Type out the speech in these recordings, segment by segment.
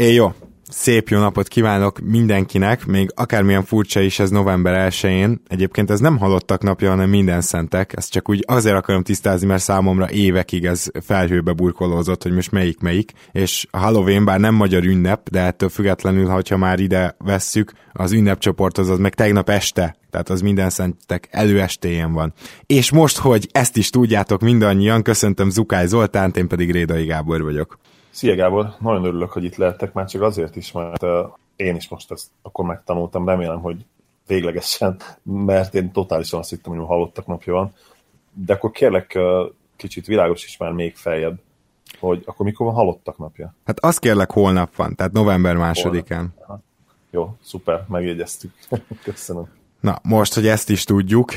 É, jó, Szép jó napot kívánok mindenkinek, még akármilyen furcsa is ez november 1-én. Egyébként ez nem halottak napja, hanem minden szentek. Ezt csak úgy azért akarom tisztázni, mert számomra évekig ez felhőbe burkolózott, hogy most melyik melyik. És a Halloween bár nem magyar ünnep, de ettől függetlenül, ha már ide vesszük, az ünnepcsoport az, az meg tegnap este tehát az minden szentek előestéjén van. És most, hogy ezt is tudjátok mindannyian, köszöntöm Zukály Zoltánt, én pedig Rédai Gábor vagyok. Szia Gábor, nagyon örülök, hogy itt lehettek, már csak azért is, mert én is most ezt akkor megtanultam, remélem, hogy véglegesen, mert én totálisan azt hittem, hogy halottak napja van. De akkor kérlek, kicsit világos is már még feljebb, hogy akkor mikor van halottak napja? Hát azt kérlek holnap van, tehát november másodikán. Jó, szuper, megjegyeztük. Köszönöm. Na, most, hogy ezt is tudjuk,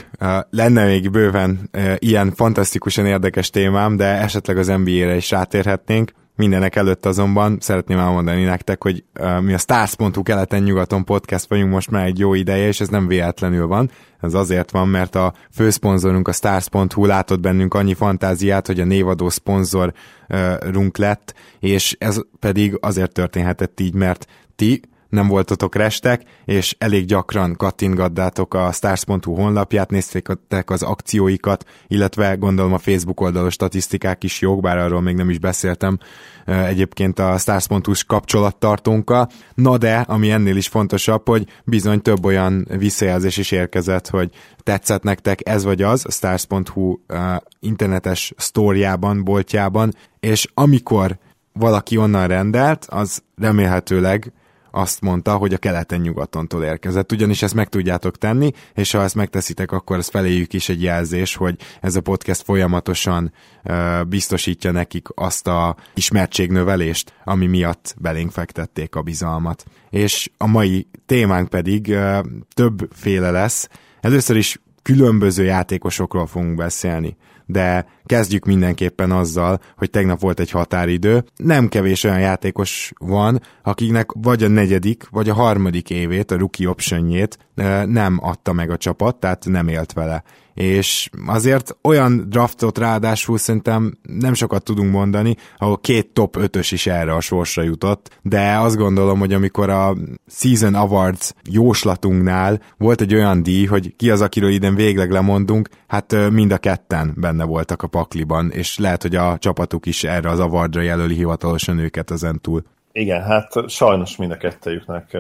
lenne még bőven ilyen fantasztikusan érdekes témám, de esetleg az NBA-re is rátérhetnénk. Mindenek előtt azonban szeretném elmondani nektek, hogy mi a Stars.hu keleten-nyugaton podcast vagyunk most már egy jó ideje, és ez nem véletlenül van. Ez azért van, mert a főszponzorunk a Stars.hu látott bennünk annyi fantáziát, hogy a névadó szponzorunk lett, és ez pedig azért történhetett így, mert ti nem voltatok restek, és elég gyakran kattintgattátok a stars.hu honlapját, néztétek az akcióikat, illetve gondolom a Facebook oldalos statisztikák is jók, bár arról még nem is beszéltem egyébként a stars.hu-s kapcsolattartónkkal. Na de, ami ennél is fontosabb, hogy bizony több olyan visszajelzés is érkezett, hogy tetszett nektek ez vagy az, a stars.hu internetes sztóriában, boltjában, és amikor valaki onnan rendelt, az remélhetőleg azt mondta, hogy a keleten-nyugatontól érkezett, ugyanis ezt meg tudjátok tenni, és ha ezt megteszitek, akkor ez feléjük is egy jelzés, hogy ez a podcast folyamatosan uh, biztosítja nekik azt a ismertségnövelést, ami miatt belénk fektették a bizalmat. És a mai témánk pedig uh, többféle lesz. Először is különböző játékosokról fogunk beszélni de kezdjük mindenképpen azzal, hogy tegnap volt egy határidő. Nem kevés olyan játékos van, akiknek vagy a negyedik, vagy a harmadik évét, a rookie optionjét nem adta meg a csapat, tehát nem élt vele és azért olyan draftot ráadásul szerintem nem sokat tudunk mondani, ahol két top 5-ös is erre a sorsra jutott, de azt gondolom, hogy amikor a Season Awards jóslatunknál volt egy olyan díj, hogy ki az, akiről idén végleg lemondunk, hát mind a ketten benne voltak a pakliban, és lehet, hogy a csapatuk is erre az awardra jelöli hivatalosan őket ezen. Igen, hát sajnos mind a kettejüknek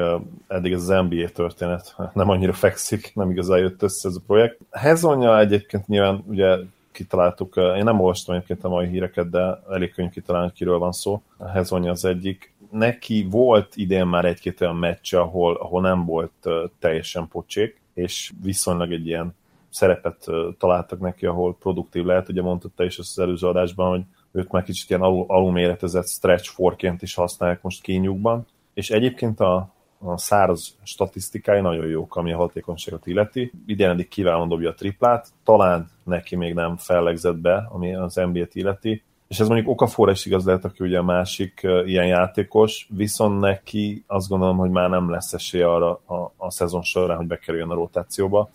eddig az NBA történet nem annyira fekszik, nem igazán jött össze ez a projekt. Hezonja egyébként nyilván ugye kitaláltuk, én nem olvastam egyébként a mai híreket, de elég könnyű kitalálni, hogy kiről van szó. Hezonja az egyik. Neki volt idén már egy-két olyan meccs, ahol, ahol nem volt teljesen pocsék, és viszonylag egy ilyen szerepet találtak neki, ahol produktív lehet. Ugye mondtad te is az előző adásban, hogy őt már kicsit ilyen alul, alulméretezett stretch forként is használják most kényukban, és egyébként a, a száraz statisztikái nagyon jók, ami a hatékonyságot illeti. Idén eddig kiválóan dobja a triplát, talán neki még nem fellegzett be, ami az NBA-t illeti, és ez mondjuk Okafor is igaz lehet, aki ugye a másik uh, ilyen játékos, viszont neki azt gondolom, hogy már nem lesz esélye arra a, a szezon során, hogy bekerüljön a rotációba.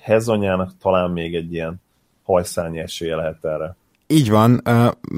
Hezonyának talán még egy ilyen hajszányi esélye lehet erre. Így van,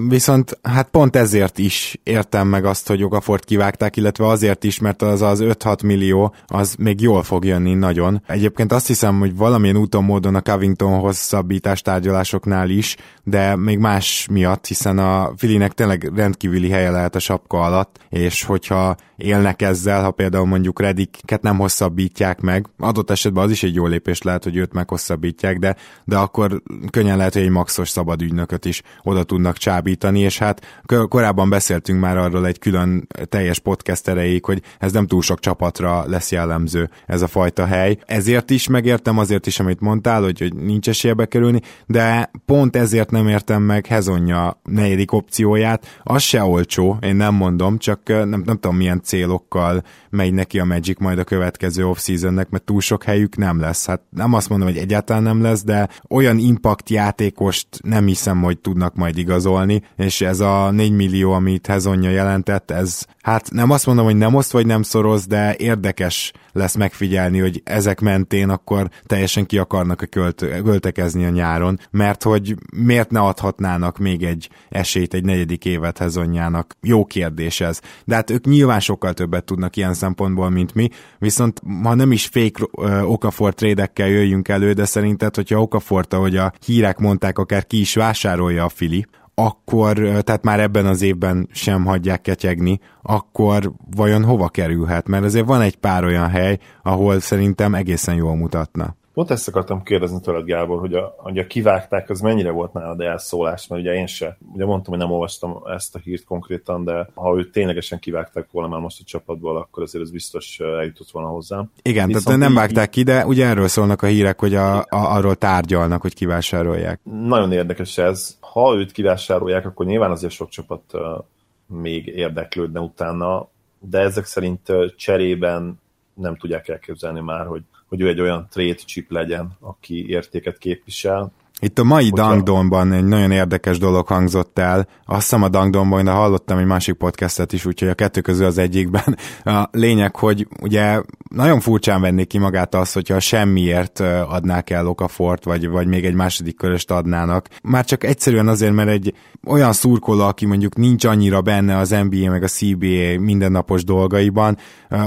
viszont hát pont ezért is értem meg azt, hogy Jogafort kivágták, illetve azért is, mert az az 5-6 millió az még jól fog jönni nagyon. Egyébként azt hiszem, hogy valamilyen úton módon a Covington hosszabbítás tárgyalásoknál is, de még más miatt, hiszen a Filinek tényleg rendkívüli helye lehet a sapka alatt, és hogyha élnek ezzel, ha például mondjuk Rediket nem hosszabbítják meg, adott esetben az is egy jó lépés lehet, hogy őt meghosszabbítják, de, de akkor könnyen lehet, hogy egy maxos szabad ügynököt is oda tudnak csábítani, és hát korábban beszéltünk már arról egy külön teljes podcast erejéig, hogy ez nem túl sok csapatra lesz jellemző ez a fajta hely. Ezért is megértem, azért is, amit mondtál, hogy, hogy nincs esélye bekerülni, de pont ezért nem értem meg Hezonja negyedik opcióját. Az se olcsó, én nem mondom, csak nem, nem tudom milyen célokkal megy neki a Magic majd a következő off-seasonnek, mert túl sok helyük nem lesz. Hát nem azt mondom, hogy egyáltalán nem lesz, de olyan impact játékost nem hiszem, hogy tudnak majd igazolni, és ez a 4 millió, amit Hezonja jelentett, ez hát nem azt mondom, hogy nem oszt vagy nem szoroz, de érdekes lesz megfigyelni, hogy ezek mentén akkor teljesen ki akarnak a költekezni a nyáron, mert hogy miért ne adhatnának még egy esélyt egy negyedik évet Hezonjának? Jó kérdés ez. De hát ők nyilván sokkal többet tudnak ilyen szempontból, mint mi, viszont ha nem is fake uh, Okafor trédekkel jöjjünk elő, de szerinted, hogyha Okafort, ahogy a hírek mondták, akár ki is vásárolja a Fili, akkor, tehát már ebben az évben sem hagyják ketyegni, akkor vajon hova kerülhet? Mert azért van egy pár olyan hely, ahol szerintem egészen jól mutatna. Pont ezt akartam kérdezni tőled, Gábor, hogy a, hogy a kivágták, az mennyire volt nálad elszólás, mert ugye én se, ugye mondtam, hogy nem olvastam ezt a hírt konkrétan, de ha őt ténylegesen kivágták volna már most a csapatból, akkor azért ez biztos eljutott volna hozzám. Igen, Viszont tehát nem vágták ki, de ugye erről szólnak a hírek, hogy a, a, arról tárgyalnak, hogy kivásárolják. Nagyon érdekes ez. Ha őt kivásárolják, akkor nyilván azért sok csapat még érdeklődne utána, de ezek szerint cserében nem tudják elképzelni már, hogy hogy ő egy olyan trade chip legyen, aki értéket képvisel, itt a mai. Dangdonban egy nagyon érdekes dolog hangzott el. Azt hiszem a Dangdonban, de hallottam egy másik podcastet is, úgyhogy a kettő közül az egyikben. A lényeg, hogy ugye nagyon furcsán vennék ki magát az, hogyha semmiért adnák el Okafort, vagy, vagy még egy második köröst adnának. Már csak egyszerűen azért, mert egy olyan szurkoló, aki mondjuk nincs annyira benne az NBA meg a CBA mindennapos dolgaiban,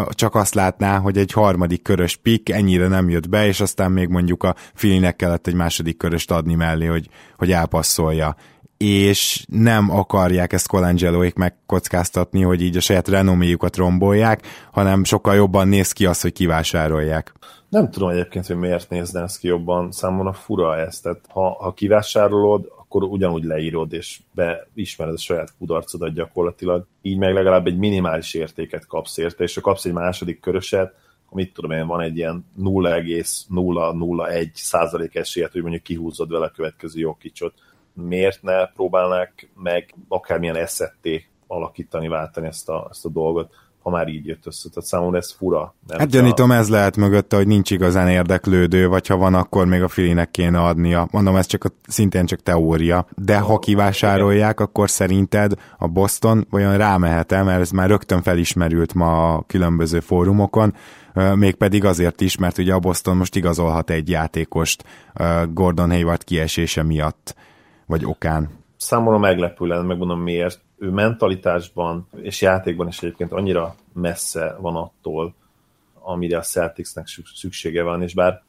csak azt látná, hogy egy harmadik körös pick ennyire nem jött be, és aztán még mondjuk a Filinek kellett egy második köröst adni mellé, hogy, hogy elpasszolja. És nem akarják ezt Colangeloék megkockáztatni, hogy így a saját renoméjukat rombolják, hanem sokkal jobban néz ki az, hogy kivásárolják. Nem tudom egyébként, hogy miért nézne ez ki jobban, számomra fura ez, tehát ha, ha kivásárolod, akkor ugyanúgy leírod, és beismered a saját kudarcodat gyakorlatilag, így meg legalább egy minimális értéket kapsz érte, és ha kapsz egy második köröset, mit tudom én, van egy ilyen 0,001 százalék esélyet, hogy mondjuk kihúzod vele a következő kicsot. Miért ne próbálnák meg akármilyen eszetté alakítani, váltani ezt a, ezt a dolgot? Ha már így jött össze. Tehát számomra ez fura. Hát gyanítom, a... ez lehet mögötte, hogy nincs igazán érdeklődő, vagy ha van, akkor még a Filinek kéne adnia. Mondom, ez csak a, szintén csak teória. De ha kivásárolják, igen. akkor szerinted a Boston olyan rámehet-e, mert ez már rögtön felismerült ma a különböző fórumokon, mégpedig azért is, mert ugye a Boston most igazolhat egy játékost Gordon Hayward kiesése miatt, vagy okán. Számomra meglepő lenne, megmondom miért ő mentalitásban és játékban is egyébként annyira messze van attól, amire a Celticsnek szüksége van, és bár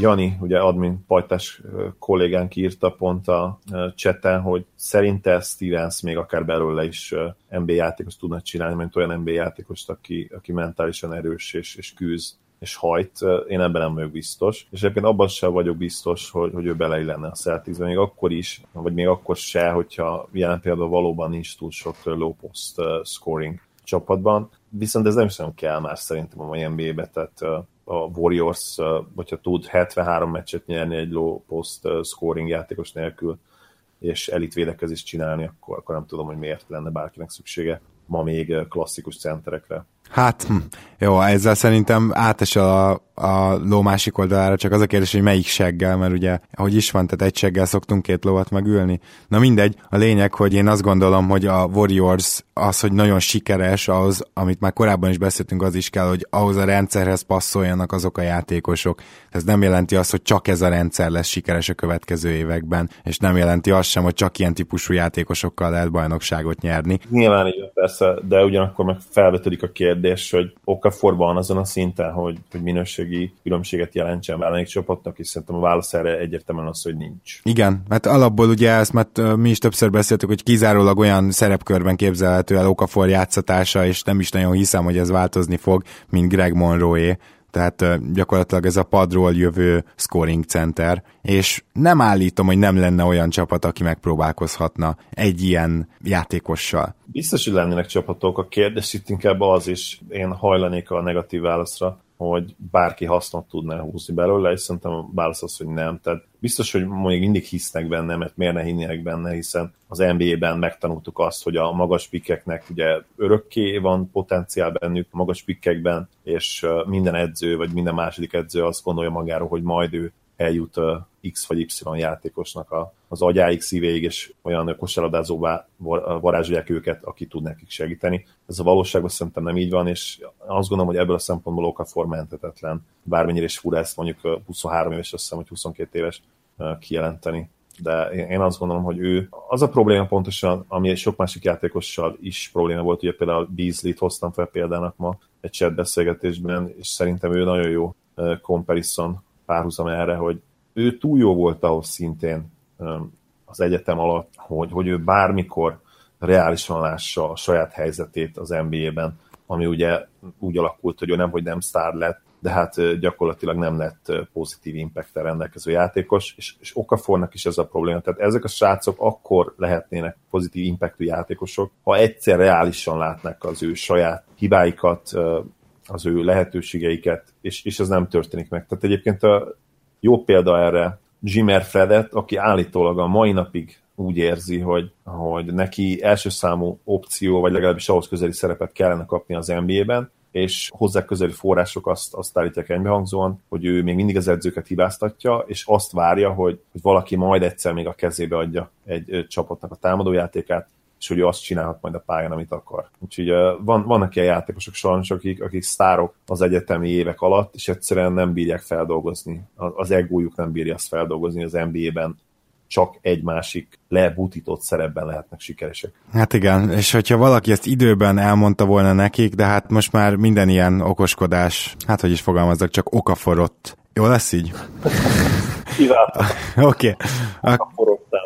Jani, ugye admin pajtás kollégánk írta pont a cseten, hogy szerinte Stevens még akár belőle is NBA játékos tudna csinálni, mint olyan NBA játékost, aki, aki mentálisan erős és, és küzd és hajt, én ebben nem vagyok biztos. És egyébként abban sem vagyok biztos, hogy, hogy ő beleillene a celtics még akkor is, vagy még akkor se, hogyha jelen például valóban nincs túl sok low post scoring csapatban. Viszont ez nem sem kell már szerintem a mai NBA-be, tehát a Warriors, hogyha tud 73 meccset nyerni egy low post scoring játékos nélkül, és elit védekezést csinálni, akkor, akkor nem tudom, hogy miért lenne bárkinek szüksége ma még klasszikus centerekre. Hát, hm, jó, ezzel szerintem átesel a, a ló másik oldalára, csak az a kérdés, hogy melyik seggel, mert ugye, hogy is van, tehát egy seggel szoktunk két lovat megülni. Na mindegy, a lényeg, hogy én azt gondolom, hogy a Warriors az, hogy nagyon sikeres, az, amit már korábban is beszéltünk, az is kell, hogy ahhoz a rendszerhez passzoljanak azok a játékosok. Ez nem jelenti azt, hogy csak ez a rendszer lesz sikeres a következő években, és nem jelenti azt sem, hogy csak ilyen típusú játékosokkal lehet bajnokságot nyerni. Nyilván így persze, de ugyanakkor meg felvetődik a kérdés, hogy Okafor van azon a szinten, hogy, hogy minőségi különbséget jelentsen valamelyik csapatnak, és szerintem a válasz erre egyértelműen az, hogy nincs. Igen, mert alapból ugye ezt mert mi is többször beszéltük, hogy kizárólag olyan szerepkörben képzelhető el Okafor játszatása, és nem is nagyon hiszem, hogy ez változni fog, mint Greg Monroe tehát gyakorlatilag ez a padról jövő scoring center, és nem állítom, hogy nem lenne olyan csapat, aki megpróbálkozhatna egy ilyen játékossal. Biztos, hogy lennének csapatok, a kérdés itt inkább az is, én hajlanék a negatív válaszra, hogy bárki hasznot tudná húzni belőle, és szerintem a válasz az, hogy nem. Tehát biztos, hogy mondjuk mindig hisznek benne, mert miért ne hinnének benne, hiszen az NBA-ben megtanultuk azt, hogy a magas pikkeknek ugye örökké van potenciál bennük a magas pikkekben, és minden edző, vagy minden második edző azt gondolja magáról, hogy majd ő eljut X vagy Y játékosnak a, az agyáig, szívéig, és olyan kosárlabdázóvá varázsolják őket, aki tud nekik segíteni. Ez a valóságban szerintem nem így van, és azt gondolom, hogy ebből a szempontból Okafor mentetetlen. Bármennyire is fura ezt mondjuk 23 éves, azt hiszem, hogy 22 éves kijelenteni de én azt gondolom, hogy ő az a probléma pontosan, ami sok másik játékossal is probléma volt, ugye például Beasley-t hoztam fel példának ma egy chat beszélgetésben, és szerintem ő nagyon jó comparison párhuzam erre, hogy ő túl jó volt ahhoz szintén az egyetem alatt, hogy, hogy ő bármikor reálisan lássa a saját helyzetét az NBA-ben, ami ugye úgy alakult, hogy ő nem, hogy nem sztár lett, de hát gyakorlatilag nem lett pozitív impact rendelkező játékos, és, és Okafornak is ez a probléma. Tehát ezek a srácok akkor lehetnének pozitív impactú játékosok, ha egyszer reálisan látnak az ő saját hibáikat, az ő lehetőségeiket, és, és ez nem történik meg. Tehát egyébként a jó példa erre Jimmer Fredet, aki állítólag a mai napig úgy érzi, hogy, hogy neki első számú opció, vagy legalábbis ahhoz közeli szerepet kellene kapni az NBA-ben, és hozzá közeli források azt, azt állítják egybehangzóan, hogy ő még mindig az edzőket hibáztatja, és azt várja, hogy, hogy valaki majd egyszer még a kezébe adja egy, csapatnak a támadójátékát, és hogy ő azt csinálhat majd a pályán, amit akar. Úgyhogy van, vannak ilyen játékosok sajnos, akik, akik sztárok az egyetemi évek alatt, és egyszerűen nem bírják feldolgozni. Az egójuk nem bírja azt feldolgozni az NBA-ben, csak egy másik lebutított szerepben lehetnek sikeresek. Hát igen, és hogyha valaki ezt időben elmondta volna nekik, de hát most már minden ilyen okoskodás, hát hogy is fogalmazzak, csak okaforott. Jó lesz így? Oké. Okay.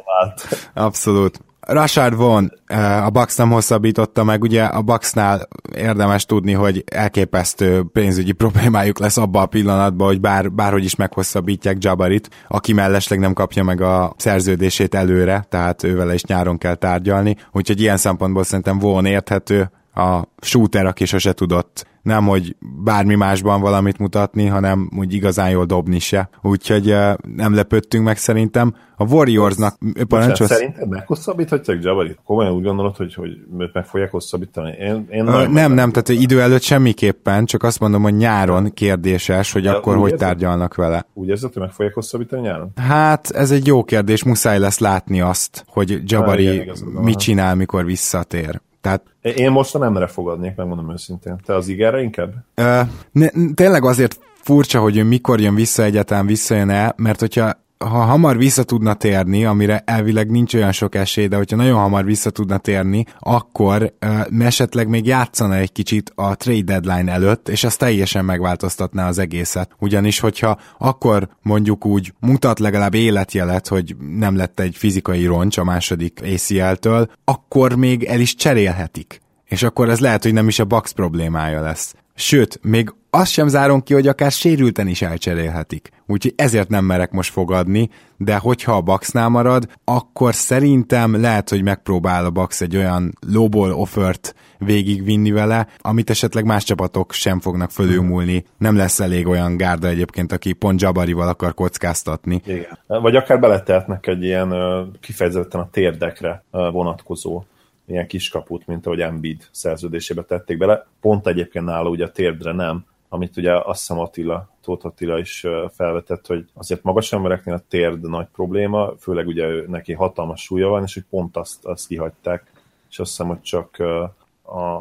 vált. Abszolút. Rashard von eh, a Bucks nem hosszabbította meg, ugye a Bucksnál érdemes tudni, hogy elképesztő pénzügyi problémájuk lesz abban a pillanatban, hogy bár, bárhogy is meghosszabbítják Jabarit, aki mellesleg nem kapja meg a szerződését előre, tehát ővel is nyáron kell tárgyalni, úgyhogy ilyen szempontból szerintem von érthető, a shooter, aki sose tudott nem, hogy bármi másban valamit mutatni, hanem úgy igazán jól dobni se. Úgyhogy nem lepődtünk meg szerintem. A Warriorsnak parancsolsz... Szerinted meghosszabbíthatják Jabarit? Komolyan úgy gondolod, hogy, hogy meg fogják hosszabbítani? Én, én Ö, nem, nem, nem, tehát idő előtt semmiképpen, csak azt mondom, hogy nyáron kérdéses, hogy De akkor hogy érzed? tárgyalnak vele. Úgy érzed, hogy meg fogják hosszabbítani nyáron? Hát ez egy jó kérdés, muszáj lesz látni azt, hogy Jabari Há, igen, mit csinál, mikor visszatér. Tehát, Én most nem merre fogadnék, megmondom őszintén. Te az ígérre inkább? Ö, ne, tényleg azért furcsa, hogy ő mikor jön vissza egyáltalán visszajön el, mert hogyha ha hamar vissza tudna térni, amire elvileg nincs olyan sok esély, de hogyha nagyon hamar vissza tudna térni, akkor uh, esetleg még játszana egy kicsit a trade deadline előtt, és az teljesen megváltoztatná az egészet. Ugyanis, hogyha akkor mondjuk úgy mutat legalább életjelet, hogy nem lett egy fizikai roncs a második ACL-től, akkor még el is cserélhetik. És akkor ez lehet, hogy nem is a Bucks problémája lesz. Sőt, még azt sem zárom ki, hogy akár sérülten is elcserélhetik. Úgyhogy ezért nem merek most fogadni, de hogyha a Bucksnál marad, akkor szerintem lehet, hogy megpróbál a Bucks egy olyan lowball offert végigvinni vele, amit esetleg más csapatok sem fognak fölülmúlni. Nem lesz elég olyan gárda egyébként, aki pont Jabarival akar kockáztatni. Igen. Vagy akár beletehetnek egy ilyen kifejezetten a térdekre vonatkozó ilyen kiskaput, mint ahogy Embiid szerződésébe tették bele. Pont egyébként nála ugye a térdre nem, amit ugye azt hiszem Attila, Tóth Attila is felvetett, hogy azért magas embereknél a térd nagy probléma, főleg ugye neki hatalmas súlya van, és hogy pont azt, azt kihagyták, és azt hiszem, hogy csak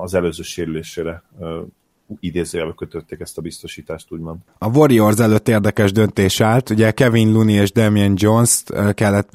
az előző sérülésére idézőjelbe kötötték ezt a biztosítást, úgymond. A Warriors előtt érdekes döntés állt, ugye Kevin Looney és Damian Jones kellett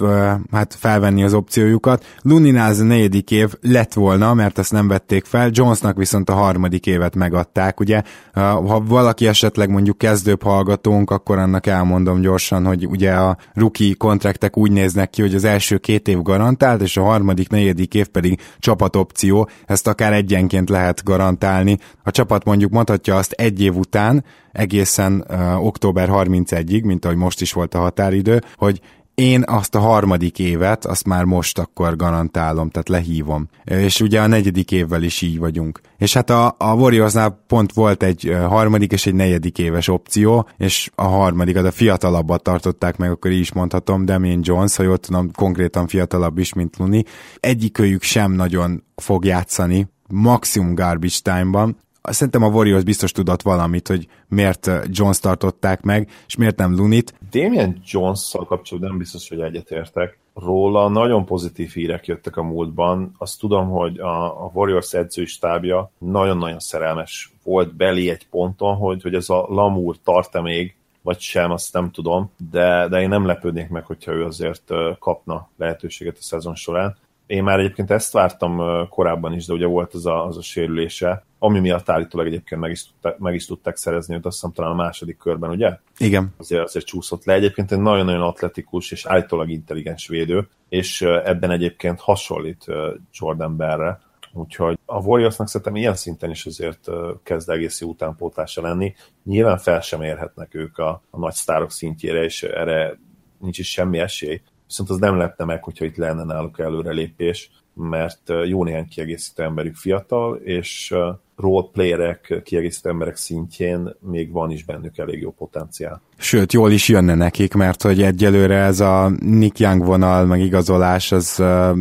hát felvenni az opciójukat. Looney-nál ez a negyedik év lett volna, mert ezt nem vették fel, Jonesnak viszont a harmadik évet megadták, ugye ha valaki esetleg mondjuk kezdőbb hallgatónk, akkor annak elmondom gyorsan, hogy ugye a rookie kontraktek úgy néznek ki, hogy az első két év garantált, és a harmadik, negyedik év pedig csapatopció, ezt akár egyenként lehet garantálni. A csapat mondjuk mondjuk mondhatja azt egy év után, egészen uh, október 31-ig, mint ahogy most is volt a határidő, hogy én azt a harmadik évet, azt már most akkor garantálom, tehát lehívom. És ugye a negyedik évvel is így vagyunk. És hát a, a Warriorsnál pont volt egy harmadik és egy negyedik éves opció, és a harmadik, a fiatalabbat tartották meg, akkor így is mondhatom, Damien Jones, ha jól tudom, konkrétan fiatalabb is, mint Luni. Egyikőjük sem nagyon fog játszani, maximum garbage time-ban, Szerintem a Warriors biztos tudott valamit, hogy miért Jones tartották meg, és miért nem Lunit. Damien Jones-szal kapcsolatban nem biztos, hogy egyetértek. Róla nagyon pozitív hírek jöttek a múltban. Azt tudom, hogy a, a Warriors edzői stábja nagyon-nagyon szerelmes volt belé egy ponton, hogy, hogy ez a Lamur tart-e még, vagy sem, azt nem tudom, de, de én nem lepődnék meg, hogyha ő azért kapna lehetőséget a szezon során. Én már egyébként ezt vártam korábban is, de ugye volt az a, az a sérülése, ami miatt állítólag egyébként meg is, tudták, meg is tudták szerezni őt, azt hiszem talán a második körben, ugye? Igen. Azért, azért csúszott le. Egyébként egy nagyon-nagyon atletikus és állítólag intelligens védő, és ebben egyébként hasonlít Jordan Berre, Úgyhogy a Warriorsnak szerintem ilyen szinten is azért kezd egész jó utánpótlása lenni. Nyilván fel sem érhetnek ők a, a nagy sztárok szintjére, és erre nincs is semmi esély. Viszont az nem lepne meg, hogyha itt lenne náluk előrelépés, mert jó néhány kiegészítő emberük fiatal, és roleplayerek, kiegészítő emberek szintjén még van is bennük elég jó potenciál. Sőt, jól is jönne nekik, mert hogy egyelőre ez a Nick Young vonal, meg igazolás, az uh,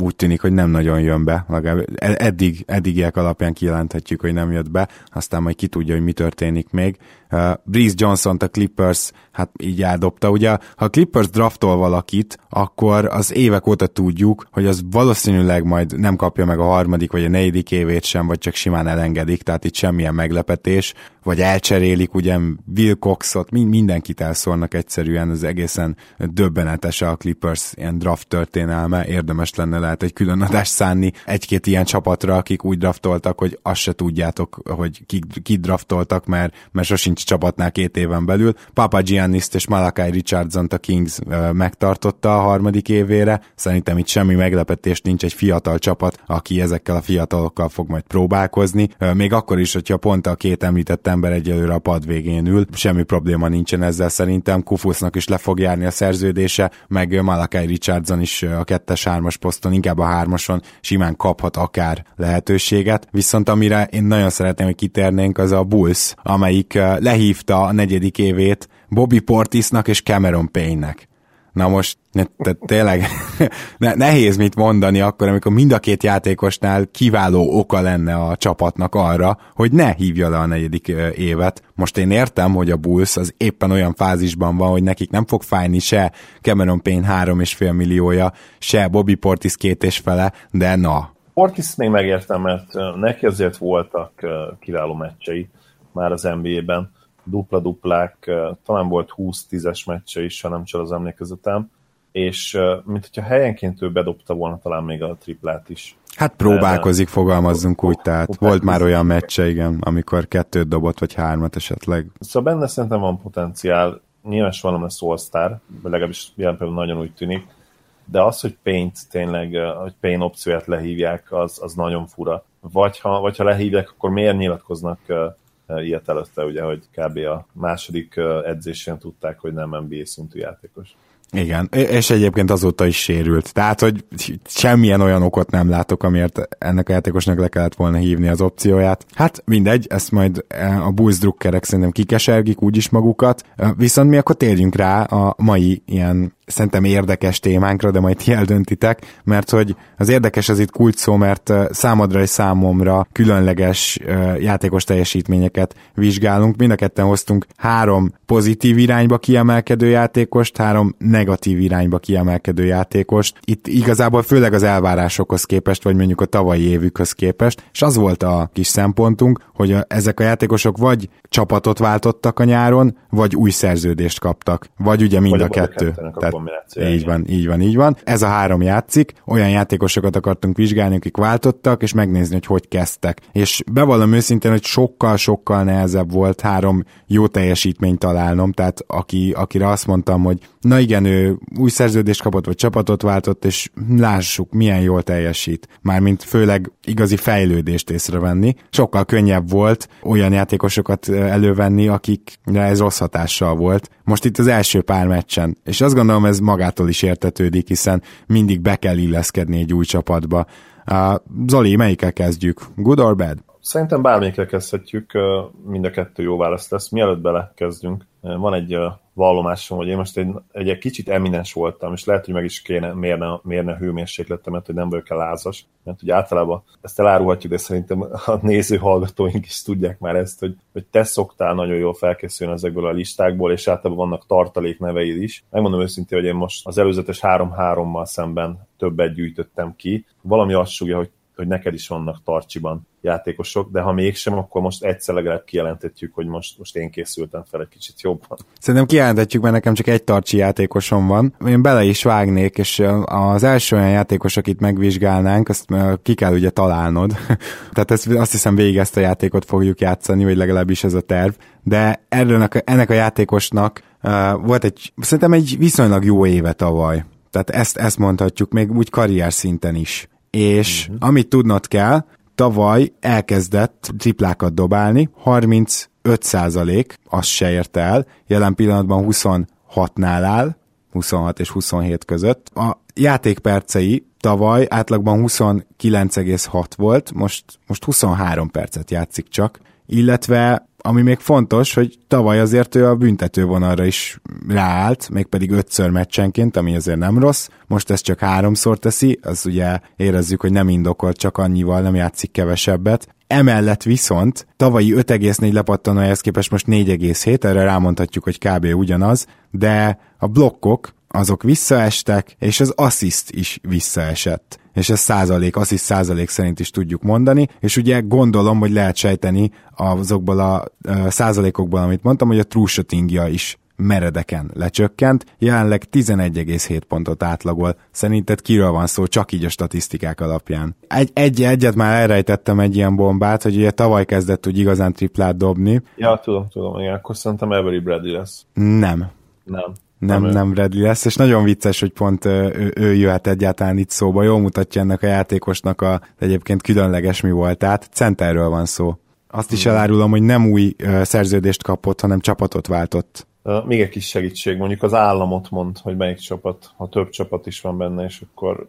úgy tűnik, hogy nem nagyon jön be. Legalább e-, eddig, eddigiek alapján kijelenthetjük, hogy nem jött be, aztán majd ki tudja, hogy mi történik még. Uh, Breeze Johnson a Clippers hát így eldobta. Ugye, ha a Clippers draftol valakit, akkor az évek óta tudjuk, hogy az valószínűleg majd nem kapja meg a harmadik vagy a negyedik évét sem, vagy csak simán elengedik, tehát itt semmilyen meglepetés, vagy elcserélik, ugye Will Coxot, mindenkit elszórnak egyszerűen, az egészen döbbenetes a Clippers ilyen draft történelme, érdemes lenne lehet egy külön adást szánni egy-két ilyen csapatra, akik úgy draftoltak, hogy azt se tudjátok, hogy ki, ki draftoltak, mert, mert sosincs csapatnál két éven belül. Papa Giannis és Malakai Richardson a Kings megtartotta a harmadik évére, szerintem itt semmi meglepetés nincs egy fiatal csapat, aki ezekkel a fiatalokkal fog majd próbálkozni, még akkor is, hogyha pont a két említett ember egyelőre a pad végén ül, semmi probléma nincsen ezzel szerintem, Kufusznak is le fog járni a szerződése, meg Malakai Richardson is a kettes-hármas poszton, inkább a hármason simán kaphat akár lehetőséget, viszont amire én nagyon szeretném, hogy kitérnénk, az a Bulls, amelyik lehívta a negyedik évét Bobby Portisnak és Cameron Payne-nek. Na most tehát tényleg nehéz mit mondani akkor, amikor mind a két játékosnál kiváló oka lenne a csapatnak arra, hogy ne hívja le a negyedik évet. Most én értem, hogy a Bulls az éppen olyan fázisban van, hogy nekik nem fog fájni se Cameron Payne három és fél milliója, se Bobby Portis két és fele, de na. Portis még megértem, mert neki azért voltak kiváló meccsei már az NBA-ben dupla-duplák, talán volt 20-10-es meccse is, ha nem csak az emlékezetem, és mint hogyha helyenként ő bedobta volna talán még a triplát is. Hát próbálkozik, fogalmazzunk úgy, tehát volt már olyan meccse, igen, amikor kettőt dobott, vagy hármat esetleg. Szóval benne szerintem van potenciál, nyilván valami lesz all legalábbis jelen például nagyon úgy tűnik, de az, hogy Paint tényleg, hogy Paint opcióját lehívják, az, az nagyon fura. Vagy ha, vagy ha lehívják, akkor miért nyilatkoznak ilyet előtte, ugye, hogy kb. a második edzésen tudták, hogy nem NBA szintű játékos. Igen, és egyébként azóta is sérült. Tehát, hogy semmilyen olyan okot nem látok, amiért ennek a játékosnak le kellett volna hívni az opcióját. Hát mindegy, ezt majd e, a Bulls drukkerek szerintem kikesergik úgyis magukat. Viszont mi akkor térjünk rá a mai ilyen szerintem érdekes témánkra, de majd ti eldöntitek, mert hogy az érdekes az itt kult szó, mert számodra és számomra különleges játékos teljesítményeket vizsgálunk. Mind a ketten hoztunk három pozitív irányba kiemelkedő játékost, három negatív irányba kiemelkedő játékost. Itt igazából főleg az elvárásokhoz képest, vagy mondjuk a tavalyi évükhöz képest, és az volt a kis szempontunk, hogy a, ezek a játékosok vagy csapatot váltottak a nyáron, vagy új szerződést kaptak, vagy ugye mind vagy a kettő. Tehát kombináció. Így van, így van, így van. Ez a három játszik, olyan játékosokat akartunk vizsgálni, akik váltottak, és megnézni, hogy hogy kezdtek. És bevallom őszintén, hogy sokkal-sokkal nehezebb volt három jó teljesítményt találnom, tehát aki, akire azt mondtam, hogy na igen, ő új szerződést kapott, vagy csapatot váltott, és lássuk, milyen jól teljesít. Mármint főleg igazi fejlődést észrevenni. Sokkal könnyebb volt olyan játékosokat elővenni, akikre ez rossz hatással volt. Most itt az első pár meccsen. És azt gondolom, ez magától is értetődik, hiszen mindig be kell illeszkedni egy új csapatba. Uh, Zoli, melyikkel kezdjük? Good or bad? Szerintem bármelyikre kezdhetjük, mind a kettő jó válasz lesz. Mielőtt belekezdünk, van egy vallomásom, hogy én most egy, egy, egy kicsit eminens voltam, és lehet, hogy meg is kéne mérne, mérne a hőmérsékletemet, hogy nem vagyok el lázas, mert ugye általában ezt elárulhatjuk, de szerintem a néző hallgatóink is tudják már ezt, hogy, hogy te szoktál nagyon jól felkészülni ezekből a listákból, és általában vannak tartalék neveid is. Megmondom őszintén, hogy én most az előzetes 3-3-mal szemben többet gyűjtöttem ki. Valami azt súgja, hogy hogy neked is vannak tartsiban játékosok, de ha mégsem, akkor most egyszer legalább kijelentetjük, hogy most, most én készültem fel egy kicsit jobban. Szerintem kijelentetjük, mert nekem csak egy tartsi játékosom van. Én bele is vágnék, és az első olyan játékos, akit megvizsgálnánk, azt ki kell ugye találnod. Tehát ezt, azt hiszem végig ezt a játékot fogjuk játszani, vagy legalábbis ez a terv. De erről, ennek a játékosnak uh, volt egy, szerintem egy viszonylag jó éve tavaly. Tehát ezt, ezt mondhatjuk még úgy karrier szinten is és uh-huh. amit tudnod kell, tavaly elkezdett triplákat dobálni, 35 százalék, azt se érte el, jelen pillanatban 26-nál áll, 26 és 27 között. A játékpercei tavaly átlagban 29,6 volt, most, most 23 percet játszik csak, illetve ami még fontos, hogy tavaly azért ő a büntetővonalra is ráállt, mégpedig ötször meccsenként, ami azért nem rossz. Most ezt csak háromszor teszi, az ugye érezzük, hogy nem indokolt, csak annyival nem játszik kevesebbet. Emellett viszont tavalyi 5,4 lepattanójához képest most 4,7, erre rámondhatjuk, hogy kb. ugyanaz, de a blokkok azok visszaestek, és az assziszt is visszaesett és ez százalék, assziszt százalék szerint is tudjuk mondani, és ugye gondolom, hogy lehet sejteni azokból a százalékokból, amit mondtam, hogy a true shootingja is meredeken lecsökkent, jelenleg 11,7 pontot átlagol. Szerinted kiről van szó, csak így a statisztikák alapján? Egy, egy, egyet már elrejtettem egy ilyen bombát, hogy ugye tavaly kezdett úgy igazán triplát dobni. Ja, tudom, tudom, igen, akkor szerintem Avery Bradley lesz. Nem. Nem nem, nem, nem lesz, és nagyon vicces, hogy pont ő, ő jöhet egyáltalán itt szóba, jól mutatja ennek a játékosnak a egyébként különleges mi volt, tehát centerről van szó. Azt is elárulom, hogy nem új szerződést kapott, hanem csapatot váltott még egy kis segítség, mondjuk az államot mond, hogy melyik csapat, ha több csapat is van benne, és akkor...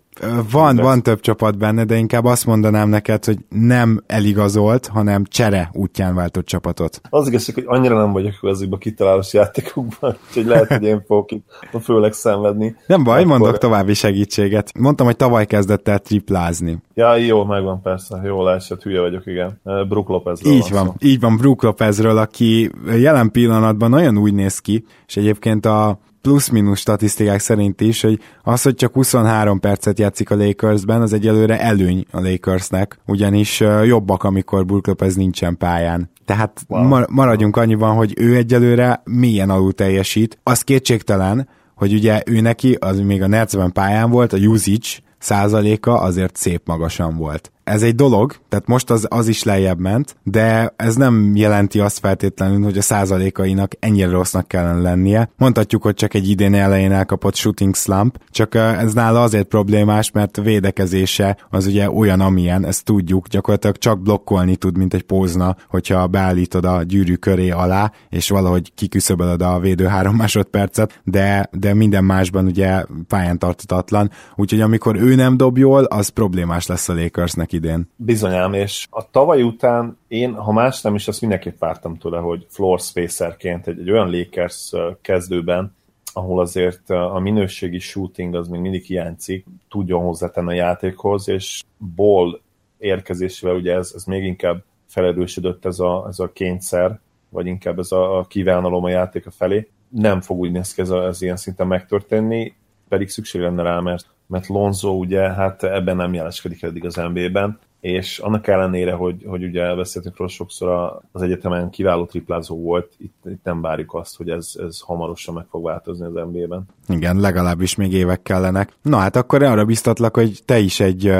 Van, lesz. van több csapat benne, de inkább azt mondanám neked, hogy nem eligazolt, hanem csere útján váltott csapatot. Az igaz, hogy annyira nem vagyok ezekben a kitalálós játékokban, hogy lehet, hogy én fogok itt főleg szenvedni. Nem baj, akkor... mondok további segítséget. Mondtam, hogy tavaly kezdett el triplázni. Ja, jó, megvan persze, jól esett, hülye vagyok, igen. Brook Lopezről Így van, van így van, Brook Lopezről, aki jelen pillanatban nagyon úgy néz ki, és egyébként a plusz-minus statisztikák szerint is, hogy az, hogy csak 23 percet játszik a Lakersben, az egyelőre előny a Lakersnek, ugyanis jobbak, amikor Brook Lopez nincsen pályán. Tehát wow. maradjunk annyiban, hogy ő egyelőre milyen alul teljesít. Az kétségtelen, hogy ugye ő neki, az még a Netsben pályán volt, a usage százaléka azért szép magasan volt ez egy dolog, tehát most az, az is lejjebb ment, de ez nem jelenti azt feltétlenül, hogy a százalékainak ennyire rossznak kellene lennie. Mondhatjuk, hogy csak egy idén elején elkapott shooting slump, csak ez nála azért problémás, mert védekezése az ugye olyan, amilyen, ezt tudjuk, gyakorlatilag csak blokkolni tud, mint egy pózna, hogyha beállítod a gyűrű köré alá, és valahogy kiküszöbölöd a védő három másodpercet, de, de minden másban ugye pályán tartatatlan, úgyhogy amikor ő nem dob jól, az problémás lesz a Lakersnek idén. Bizonyám, és a tavaly után én, ha más nem is, azt mindenképp vártam tőle, hogy floor spacerként egy, egy olyan Lakers kezdőben, ahol azért a minőségi shooting az még mindig hiányzik, tudjon hozzátenni a játékhoz, és ball érkezésével ugye ez, ez még inkább felerősödött ez a, ez a kényszer, vagy inkább ez a, a kívánalom a játéka felé. Nem fog úgy néz ki ez, ez ilyen szinten megtörténni, pedig szükség lenne rá, mert mert Lonzo ugye hát ebben nem jeleskedik eddig az NBA-ben, és annak ellenére, hogy, hogy ugye beszéltünk róla sokszor az egyetemen kiváló triplázó volt, itt, itt nem várjuk azt, hogy ez, ez hamarosan meg fog változni az NBA-ben. Igen, legalábbis még évek kellenek. Na hát akkor arra biztatlak, hogy te is egy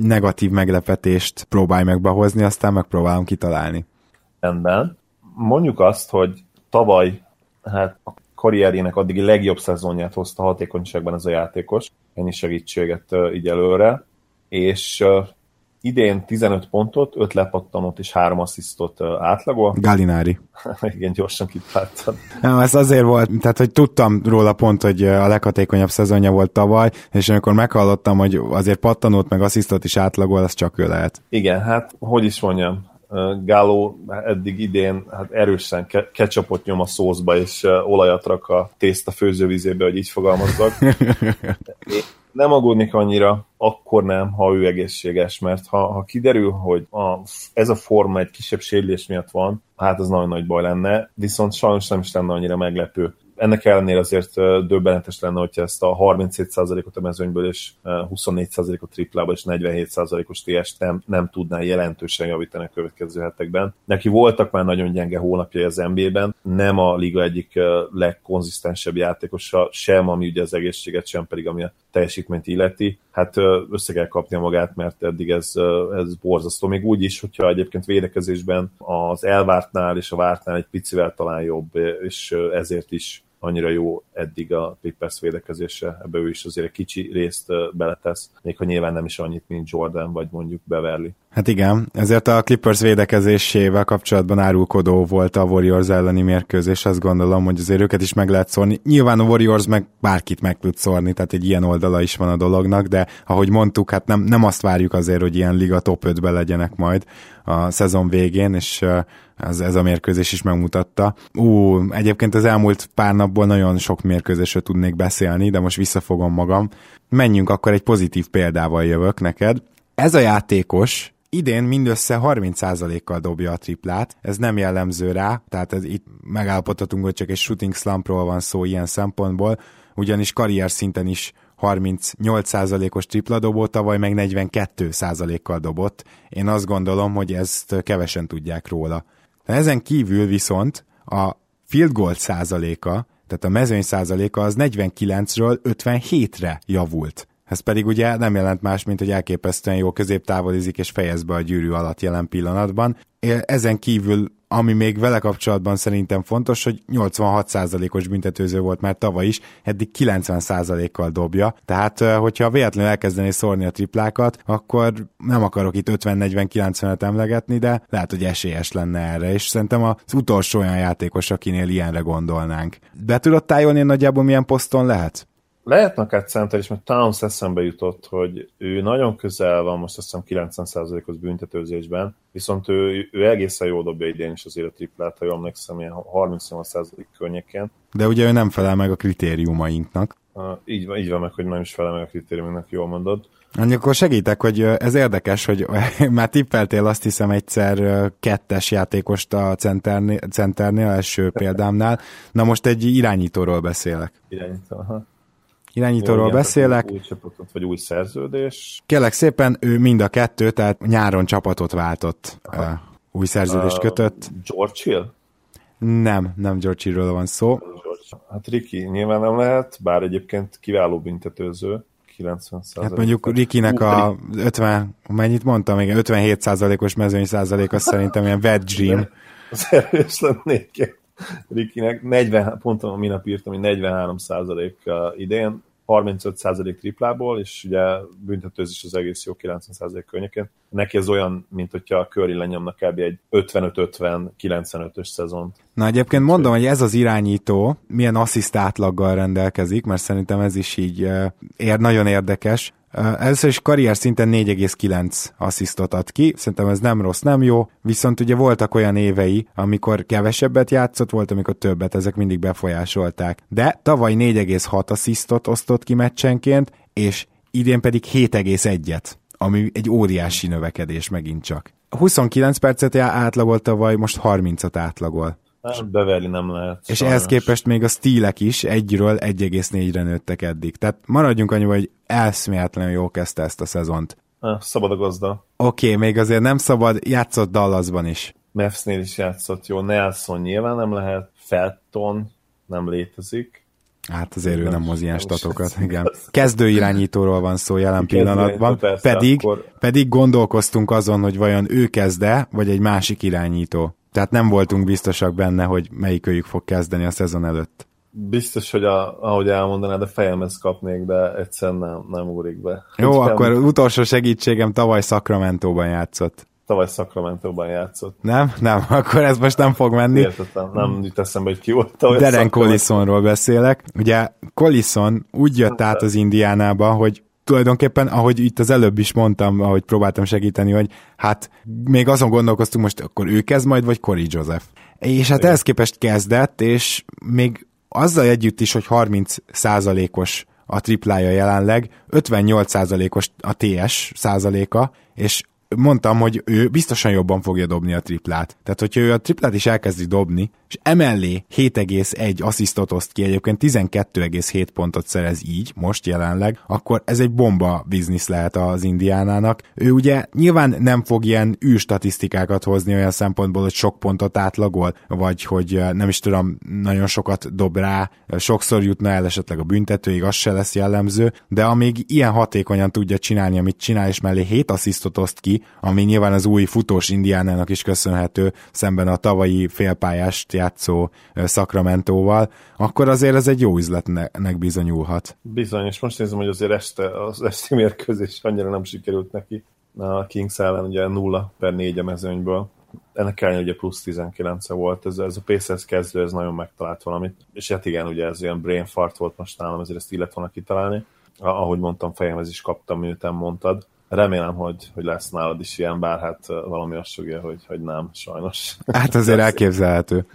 negatív meglepetést próbálj meg behozni, aztán megpróbálom kitalálni. Rendben. Mondjuk azt, hogy tavaly hát a karrierjének addigi legjobb szezonját hozta hatékonyságban ez a játékos, ennyi segítséget így előre, és idén 15 pontot, 5 lepattanót és 3 asszisztot átlagol. Galinári. Igen, gyorsan kitáltad. Nem, ez azért volt, tehát hogy tudtam róla pont, hogy a leghatékonyabb szezonja volt tavaly, és amikor meghallottam, hogy azért pattanót meg asszisztot is átlagol, az csak ő lehet. Igen, hát hogy is mondjam, Gáló eddig idén hát erősen ke- ketchupot nyom a szószba, és olajat rak a tészta főzővizébe, hogy így fogalmazzak. nem aggódnék annyira, akkor nem, ha ő egészséges, mert ha, ha kiderül, hogy a, ez a forma egy kisebb sérülés miatt van, hát az nagyon nagy baj lenne, viszont sajnos nem is lenne annyira meglepő ennek ellenére azért döbbenetes lenne, hogyha ezt a 37%-ot a mezőnyből és 24%-ot triplába és 47%-os TS nem, nem tudná jelentősen javítani a következő hetekben. Neki voltak már nagyon gyenge hónapjai az NBA-ben, nem a liga egyik legkonzisztensebb játékosa, sem ami ugye az egészséget, sem pedig ami a teljesítményt illeti. Hát össze kell kapnia magát, mert eddig ez, ez borzasztó. Még úgy is, hogyha egyébként védekezésben az elvártnál és a vártnál egy picivel talán jobb, és ezért is annyira jó eddig a Clippers védekezése, ebbe ő is azért egy kicsi részt beletesz, még ha nyilván nem is annyit, mint Jordan, vagy mondjuk Beverly. Hát igen, ezért a Clippers védekezésével kapcsolatban árulkodó volt a Warriors elleni mérkőzés, azt gondolom, hogy azért őket is meg lehet szórni. Nyilván a Warriors meg bárkit meg tud szórni, tehát egy ilyen oldala is van a dolognak, de ahogy mondtuk, hát nem, nem azt várjuk azért, hogy ilyen liga top 5-be legyenek majd a szezon végén, és ez, ez a mérkőzés is megmutatta. Ú, egyébként az elmúlt pár napból nagyon sok mérkőzésről tudnék beszélni, de most visszafogom magam. Menjünk akkor egy pozitív példával jövök neked. Ez a játékos idén mindössze 30%-kal dobja a triplát, ez nem jellemző rá, tehát ez itt megállapodhatunk, hogy csak egy shooting slumpról van szó ilyen szempontból, ugyanis karrier szinten is 38%-os tripla dobó, tavaly meg 42%-kal dobott. Én azt gondolom, hogy ezt kevesen tudják róla. Ezen kívül viszont a field goal százaléka, tehát a mezőny százaléka az 49-ről 57-re javult. Ez pedig ugye nem jelent más, mint hogy elképesztően jó középtávolizik és fejez be a gyűrű alatt jelen pillanatban. Ezen kívül ami még vele kapcsolatban szerintem fontos, hogy 86%-os büntetőző volt már tavaly is, eddig 90%-kal dobja, tehát hogyha véletlenül elkezdené szórni a triplákat, akkor nem akarok itt 50-40-90-et emlegetni, de lehet, hogy esélyes lenne erre, és szerintem az utolsó olyan játékos, akinél ilyenre gondolnánk. Be tudod tájolni nagyjából milyen poszton lehet? Lehetne akár center is, mert Towns eszembe jutott, hogy ő nagyon közel van most azt hiszem 90%-os büntetőzésben, viszont ő, ő egészen jól dobja idén is azért a triplát, ha jól emlékszem, ilyen 38% környékén. De ugye ő nem felel meg a kritériumainknak. Uh, így, van, így van meg, hogy nem is felel meg a kritériumainknak, jól mondod. Akkor segítek, hogy ez érdekes, hogy már tippeltél azt hiszem egyszer kettes játékost a centernél, centernél első példámnál. Na most egy irányítóról beszélek. Irányító, aha irányítóról Jó, beszélek. Új csapatot, vagy új szerződés. Kélek szépen, ő mind a kettő, tehát nyáron csapatot váltott, uh, új szerződést uh, kötött. George Hill? Nem, nem George Hillről van szó. Hát Ricky nyilván nem lehet, bár egyébként kiváló büntetőző. 90 Hát mondjuk Rikinek a 50, mennyit mondtam, még 57 százalékos mezőny százalék, az szerintem ilyen wet dream. Az erős lennék. Rikinek 40, pont a minap írtam, hogy 43 százalék idén, 35% triplából, és ugye büntetőzés az egész jó 90% környékén. Neki ez olyan, mint hogyha a Curry lenyomnak kb. egy 55-50-95-ös szezont. Na egyébként mondom, hogy ez az irányító milyen assziszt átlaggal rendelkezik, mert szerintem ez is így ér, nagyon érdekes. Először is karrier szinten 4,9 asszisztot ad ki, szerintem ez nem rossz, nem jó, viszont ugye voltak olyan évei, amikor kevesebbet játszott, volt, amikor többet, ezek mindig befolyásolták. De tavaly 4,6 asszisztot osztott ki meccsenként, és idén pedig 7,1-et, ami egy óriási növekedés megint csak. 29 percet átlagolt tavaly, most 30-at átlagol. Beverni nem lehet. És sajnos. ehhez képest még a stílek is egyről 1,4-re nőttek eddig. Tehát maradjunk annyi, hogy elszméletlenül jól kezdte ezt a szezont. Szabad a gazda. Oké, okay, még azért nem szabad, játszott Dallasban is. Mavsnél is játszott, jó. Nelson nyilván nem lehet, Felton nem létezik. Hát azért ő nem hoz ilyen statokat, igen. Kezdő irányítóról van szó jelen pillanatban, persze, pedig, akkor... pedig gondolkoztunk azon, hogy vajon ő kezde, vagy egy másik irányító. Tehát nem voltunk biztosak benne, hogy melyikőjük fog kezdeni a szezon előtt. Biztos, hogy a, ahogy elmondanád, a fejemhez kapnék, de egyszerűen nem, nem úrik be. Jó, Egy akkor nem... utolsó segítségem tavaly Sacramento-ban játszott. Tavaly Sacramento-ban játszott. Nem? Nem, akkor ez most nem fog menni. Értettem, nem jut eszembe, hogy ki volt tavaly Deren Collisonról beszélek. Ugye Collison úgy jött át az Indiánába, hogy tulajdonképpen, ahogy itt az előbb is mondtam, ahogy próbáltam segíteni, hogy hát még azon gondolkoztunk most, akkor ő kezd majd, vagy Cory Joseph. És hát ehhez képest kezdett, és még azzal együtt is, hogy 30 százalékos a triplája jelenleg, 58 százalékos a TS százaléka, és mondtam, hogy ő biztosan jobban fogja dobni a triplát. Tehát, hogyha ő a triplát is elkezdi dobni, és emellé 7,1 asszisztot oszt ki, egyébként 12,7 pontot szerez így, most jelenleg, akkor ez egy bomba biznisz lehet az Indiánának. Ő ugye nyilván nem fog ilyen űrstatisztikákat hozni olyan szempontból, hogy sok pontot átlagol, vagy hogy nem is tudom, nagyon sokat dob rá, sokszor jutna el esetleg a büntetőig, az se lesz jellemző, de amíg ilyen hatékonyan tudja csinálni, amit csinál, és mellé 7 asszisztot oszt ki, ami nyilván az új futós Indiánának is köszönhető, szemben a tavalyi félpályást játszó Sacramento-val, akkor azért ez egy jó üzletnek bizonyulhat. Bizony, és most nézem, hogy azért este, az esti mérkőzés annyira nem sikerült neki. A Kings ellen ugye 0 per 4 a mezőnyből. Ennek ellenére ugye plusz 19 -e volt, ez, ez a Pacers kezdő, ez nagyon megtalált valamit. És hát igen, ugye ez ilyen brain fart volt most nálam, ezért ezt illet volna kitalálni. Ahogy mondtam, fejemhez is kaptam, miután mondtad remélem, hogy, hogy lesz nálad is ilyen, bár hát valami azt fogja, hogy, hogy nem, sajnos. Hát azért elképzelhető.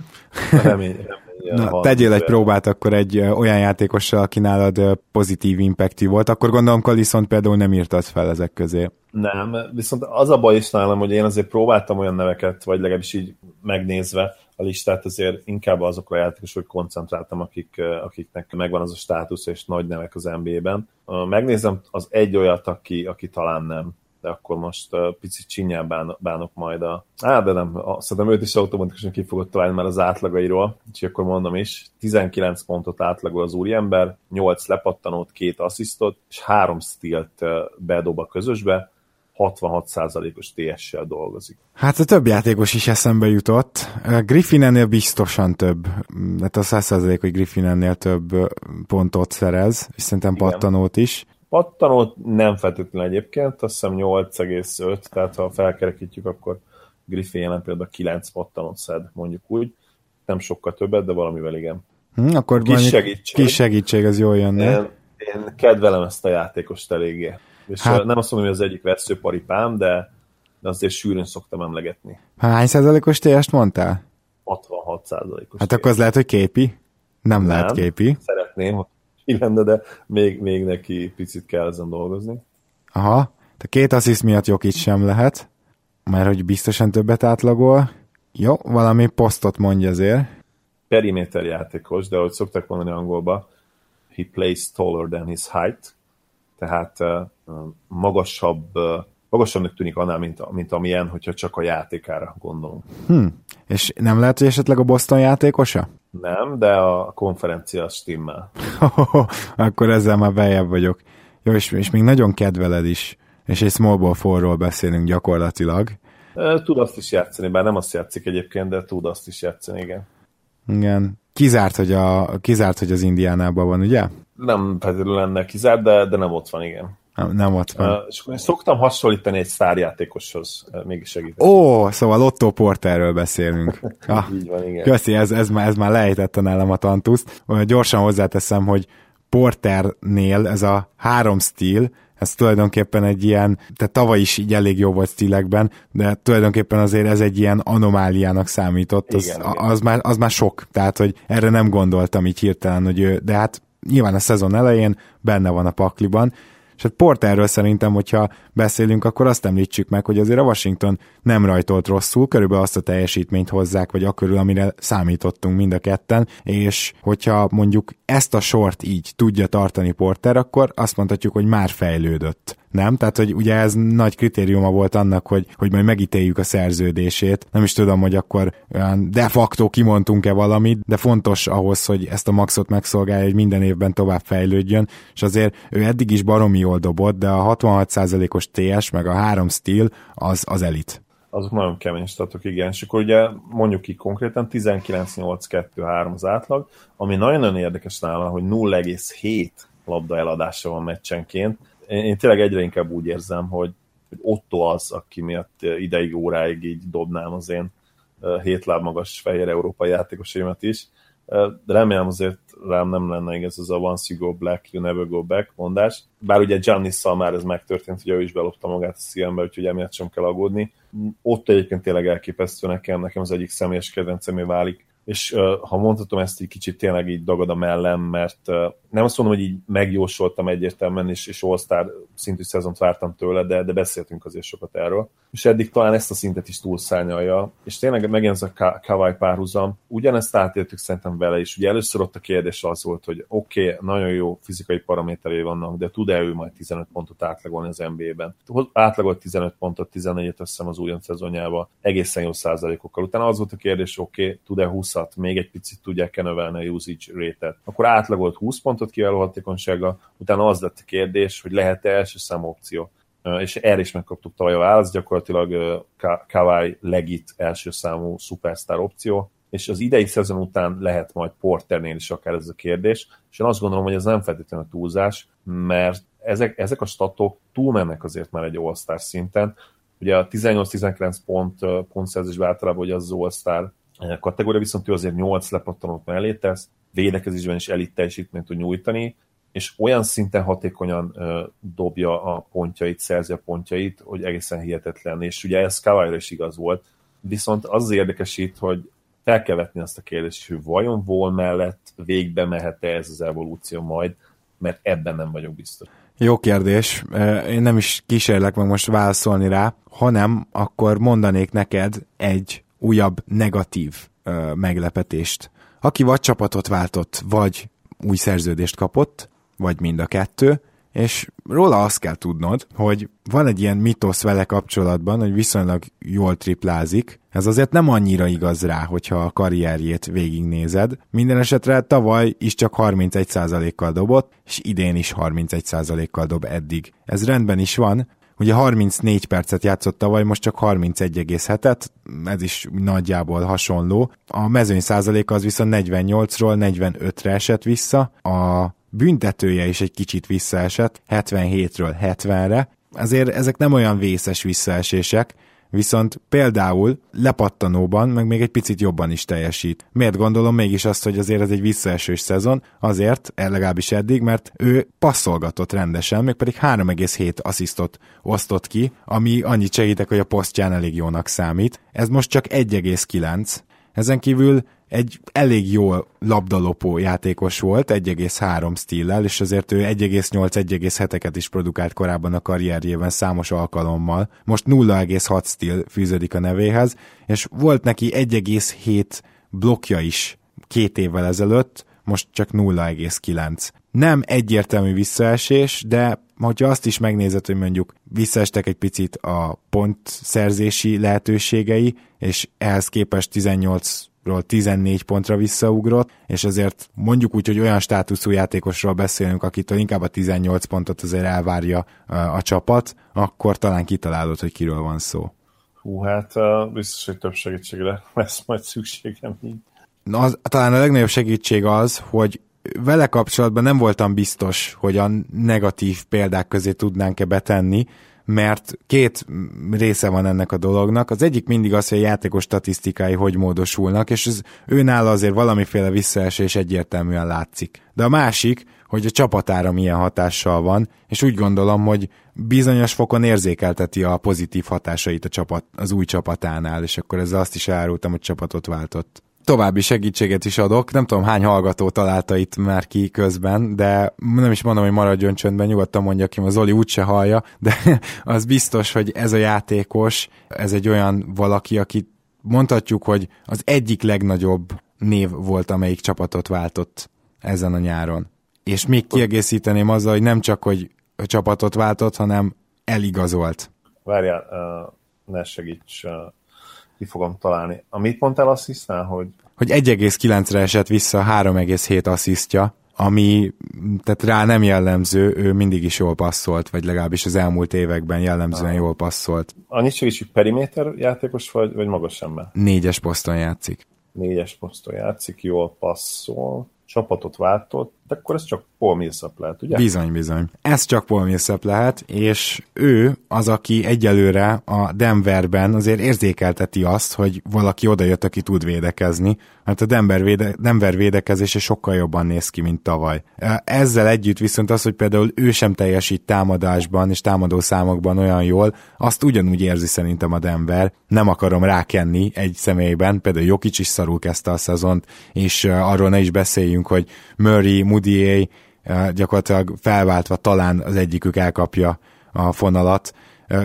Remény, remény, Na, tegyél egy próbát akkor egy olyan játékossal, aki nálad pozitív impactív volt, akkor gondolom Kaliszont például nem írtad fel ezek közé. Nem, viszont az a baj is nálam, hogy én azért próbáltam olyan neveket, vagy legalábbis így megnézve, a listát, azért inkább azokra a játékosok koncentráltam, akik, akiknek megvan az a státusz és nagy nevek az NBA-ben. Megnézem az egy olyat, aki, aki talán nem de akkor most uh, picit csinyán bán, bánok majd a... Á, de nem, szerintem őt is automatikusan ki fogod találni már az átlagairól, úgyhogy akkor mondom is, 19 pontot átlagol az úriember, 8 lepattanót, 2 asszisztot, és 3 stilt uh, bedob a közösbe, 66%-os TS-sel dolgozik. Hát a több játékos is eszembe jutott. Griffin ennél biztosan több, hát a 100% hogy Griffin ennél több pontot szerez, és szerintem Igen. pattanót is. Pattanót nem feltétlenül egyébként, azt hiszem 8,5, tehát ha felkerekítjük, akkor Griffin jelen például 9 pattanót szed, mondjuk úgy. Nem sokkal többet, de valamivel igen. Hm, akkor kis segítség. Kis segítség, ez jól jönne. Én, én kedvelem ezt a játékost eléggé. És hát, nem azt mondom, hogy az egyik veszőparipám, de, de azért sűrűn szoktam emlegetni. Hány százalékos TS-t mondtál? 66 százalékos Hát akkor az lehet, hogy képi? Nem, nem lehet képi. Szeretném, hogy ki lenne, de még, még neki picit kell ezen dolgozni. Aha, de két assziszt miatt Jokic sem lehet, mert hogy biztosan többet átlagol. Jó, valami posztot mondja azért. Periméter játékos, de ahogy szoktak mondani angolba, he plays taller than his height, tehát magasabb, magasabbnak tűnik annál, mint, mint amilyen, hogyha csak a játékára gondolunk. Hm. És nem lehet, hogy esetleg a Boston játékosa? Nem, de a konferencia stimmel. Akkor ezzel már bejebb vagyok. Jó, és, és még nagyon kedveled is, és egy small ball forról beszélünk gyakorlatilag. Tud azt is játszani, bár nem azt játszik egyébként, de tud azt is játszani, igen. Igen. Kizárt, hogy, a, kizárt, hogy az Indiánában van, ugye? Nem feltétlenül lenne kizárt, de, de nem ott van, igen. Nem, nem ott van. Uh, és én szoktam hasonlítani egy sztárjátékoshoz, uh, mégis segíteni. Ó, szóval Otto Porterről beszélünk. Ah, Így van, igen. Köszi, ez, ez, már, ez már lejtette nálam a tantuszt. Gyorsan hozzáteszem, hogy Porternél ez a három stíl, ez tulajdonképpen egy ilyen, tehát tavaly is így elég jó volt stílekben, de tulajdonképpen azért ez egy ilyen anomáliának számított, az, igen, az, igen. Az, már, az már sok, tehát hogy erre nem gondoltam így hirtelen, hogy ő, de hát nyilván a szezon elején benne van a pakliban, és hát Porterről szerintem, hogyha beszélünk, akkor azt említsük meg, hogy azért a Washington nem rajtolt rosszul, körülbelül azt a teljesítményt hozzák, vagy akkörül, amire számítottunk mind a ketten, és hogyha mondjuk ezt a sort így tudja tartani Porter, akkor azt mondhatjuk, hogy már fejlődött nem? Tehát, hogy ugye ez nagy kritériuma volt annak, hogy, hogy majd megítéljük a szerződését. Nem is tudom, hogy akkor de facto kimondtunk-e valamit, de fontos ahhoz, hogy ezt a maxot megszolgálja, hogy minden évben tovább fejlődjön, és azért ő eddig is baromi jól dobott, de a 66%-os TS meg a 3 stíl az, az elit azok nagyon kemény statok, igen. És akkor ugye mondjuk ki konkrétan 19-8-2-3 az átlag, ami nagyon-nagyon érdekes nála, hogy 0,7 labda eladása van meccsenként, én, én tényleg egyre inkább úgy érzem, hogy, hogy Otto az, aki miatt ideig, óráig így dobnám az én hét magas fehér európai játékosaimat is. De remélem azért rám nem lenne igaz ez a once you go black, you never go back mondás. Bár ugye giannis már ez megtörtént, hogy ő is belopta magát a szívembe, úgyhogy emiatt sem kell aggódni. Ott egyébként tényleg elképesztő nekem, nekem az egyik személyes kedvencemé válik és ha mondhatom ezt egy kicsit tényleg így dagad a mellem, mert nem azt mondom, hogy így megjósoltam egyértelműen, és, és All-Star szintű szezont vártam tőle, de, de beszéltünk azért sokat erről. És eddig talán ezt a szintet is túlszárnyalja, és tényleg megint ez a Kawai párhuzam, ugyanezt átéltük szerintem vele is. Ugye először ott a kérdés az volt, hogy oké, okay, nagyon jó fizikai paraméterei vannak, de tud-e ő majd 15 pontot átlagolni az NBA-ben? Átlagolt 15 pontot, 14-et összem az újon szezonjába, egészen jó százalékokkal. Utána az volt a kérdés, oké, okay, tud-e 20 még egy picit tudják-e növelni a usage rate-et. Akkor átlagolt 20 pontot kiváló hatékonysága, utána az lett a kérdés, hogy lehet-e első szám opció. És erre is megkaptuk tavaly a választ, gyakorlatilag Kawai legit első számú superstar opció, és az idei szezon után lehet majd Porternél is akár ez a kérdés, és én azt gondolom, hogy ez nem feltétlenül túlzás, mert ezek, ezek a statok túlmennek azért már egy All-Star szinten. Ugye a 18-19 pont pontszerzésben általában, hogy az All-Star kategória, viszont ő azért 8 lepattanót mellé tesz, védekezésben is elit teljesítményt tud nyújtani, és olyan szinten hatékonyan dobja a pontjait, szerzi a pontjait, hogy egészen hihetetlen, és ugye ez kawai is igaz volt, viszont az, az érdekesít, hogy fel kell vetni azt a kérdést, hogy vajon Vol mellett végbe mehet-e ez az evolúció majd, mert ebben nem vagyok biztos. Jó kérdés. Én nem is kísérlek meg most válaszolni rá, hanem akkor mondanék neked egy újabb negatív meglepetést. Aki vagy csapatot váltott, vagy új szerződést kapott, vagy mind a kettő, és róla azt kell tudnod, hogy van egy ilyen mitosz vele kapcsolatban, hogy viszonylag jól triplázik. Ez azért nem annyira igaz rá, hogyha a karrierjét végignézed. Minden esetre tavaly is csak 31%-kal dobott, és idén is 31%-kal dob eddig. Ez rendben is van, Ugye 34 percet játszott tavaly, most csak 31,7-et, ez is nagyjából hasonló. A mezőny százaléka az viszont 48-ról 45-re esett vissza, a büntetője is egy kicsit visszaesett, 77-ről 70-re, azért ezek nem olyan vészes visszaesések, viszont például lepattanóban meg még egy picit jobban is teljesít. Miért gondolom mégis azt, hogy azért ez egy visszaesős szezon? Azért, legalábbis eddig, mert ő passzolgatott rendesen, még pedig 3,7 asszisztot osztott ki, ami annyit segítek, hogy a posztján elég jónak számít. Ez most csak 1,9. Ezen kívül egy elég jó labdalopó játékos volt, 1,3 stíllel, és azért ő 1,8-1,7-eket is produkált korábban a karrierjében számos alkalommal. Most 0,6 stíl fűződik a nevéhez, és volt neki 1,7 blokkja is két évvel ezelőtt, most csak 0,9. Nem egyértelmű visszaesés, de hogyha azt is megnézed, hogy mondjuk visszaestek egy picit a pontszerzési lehetőségei, és ehhez képest 18 ról 14 pontra visszaugrott, és azért mondjuk úgy, hogy olyan státuszú játékosról beszélünk, akitől inkább a 18 pontot azért elvárja a, csapat, akkor talán kitalálod, hogy kiről van szó. Hú, hát biztos, hogy több segítségre lesz majd szükségem. Na, az, talán a legnagyobb segítség az, hogy vele kapcsolatban nem voltam biztos, hogy a negatív példák közé tudnánk-e betenni, mert két része van ennek a dolognak. Az egyik mindig az, hogy a játékos statisztikái hogy módosulnak, és ez őnála azért valamiféle visszaesés egyértelműen látszik. De a másik, hogy a csapatára milyen hatással van, és úgy gondolom, hogy bizonyos fokon érzékelteti a pozitív hatásait a csapat, az új csapatánál, és akkor ezzel azt is elárultam, hogy csapatot váltott további segítséget is adok. Nem tudom, hány hallgató találta itt már ki közben, de nem is mondom, hogy maradjon csöndben, nyugodtan mondja ki, az Zoli úgyse hallja, de az biztos, hogy ez a játékos, ez egy olyan valaki, aki mondhatjuk, hogy az egyik legnagyobb név volt, amelyik csapatot váltott ezen a nyáron. És még kiegészíteném azzal, hogy nem csak, hogy a csapatot váltott, hanem eligazolt. Várjál, uh, ne segíts, uh, ki fogom találni. Amit mondtál asszisztál, hogy... Hogy 1,9-re esett vissza 3,7 asszisztja, ami tehát rá nem jellemző, ő mindig is jól passzolt, vagy legalábbis az elmúlt években jellemzően ah. jól passzolt. Annyit segítsük, periméter játékos vagy, vagy magas ember? Négyes poszton játszik. Négyes poszton játszik, jól passzol, csapatot váltott, de akkor ez csak Paul Millsap lehet, ugye? Bizony, bizony. Ez csak Paul Millsap lehet, és ő az, aki egyelőre a Denverben azért érzékelteti azt, hogy valaki odajött, aki tud védekezni, mert a Denver, véde, Denver védekezése sokkal jobban néz ki, mint tavaly. Ezzel együtt viszont az, hogy például ő sem teljesít támadásban és támadó számokban olyan jól, azt ugyanúgy érzi szerintem a Denver. Nem akarom rákenni egy személyben, például Jokic is szarul kezdte a szezont, és arról ne is beszéljünk, hogy Murray, Moody gyakorlatilag felváltva talán az egyikük elkapja a fonalat.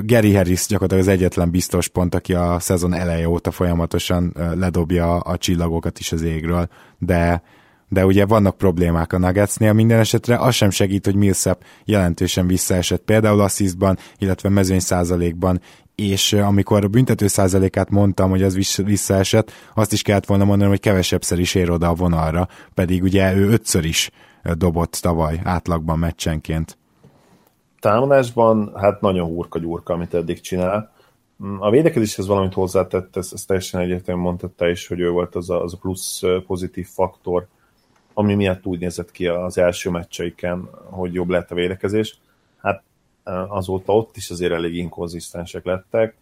Gary Harris gyakorlatilag az egyetlen biztos pont, aki a szezon eleje óta folyamatosan ledobja a csillagokat is az égről, de de ugye vannak problémák a Nuggetsnél, minden esetre az sem segít, hogy Millsap jelentősen visszaesett például asszisztban, illetve mezőny százalékban, és amikor a büntető százalékát mondtam, hogy az visszaesett, azt is kellett volna mondanom, hogy kevesebbszer is ér oda a vonalra, pedig ugye ő ötször is dobott tavaly átlagban meccsenként. Támadásban hát nagyon hurka-gyurka, amit eddig csinál. A védekezéshez valamit hozzátett, ezt, ezt teljesen egyértelműen mondta te is, hogy ő volt az a, az a plusz pozitív faktor, ami miatt úgy nézett ki az első meccseiken, hogy jobb lett a védekezés. Azóta ott is azért elég inkonzisztensek lettek.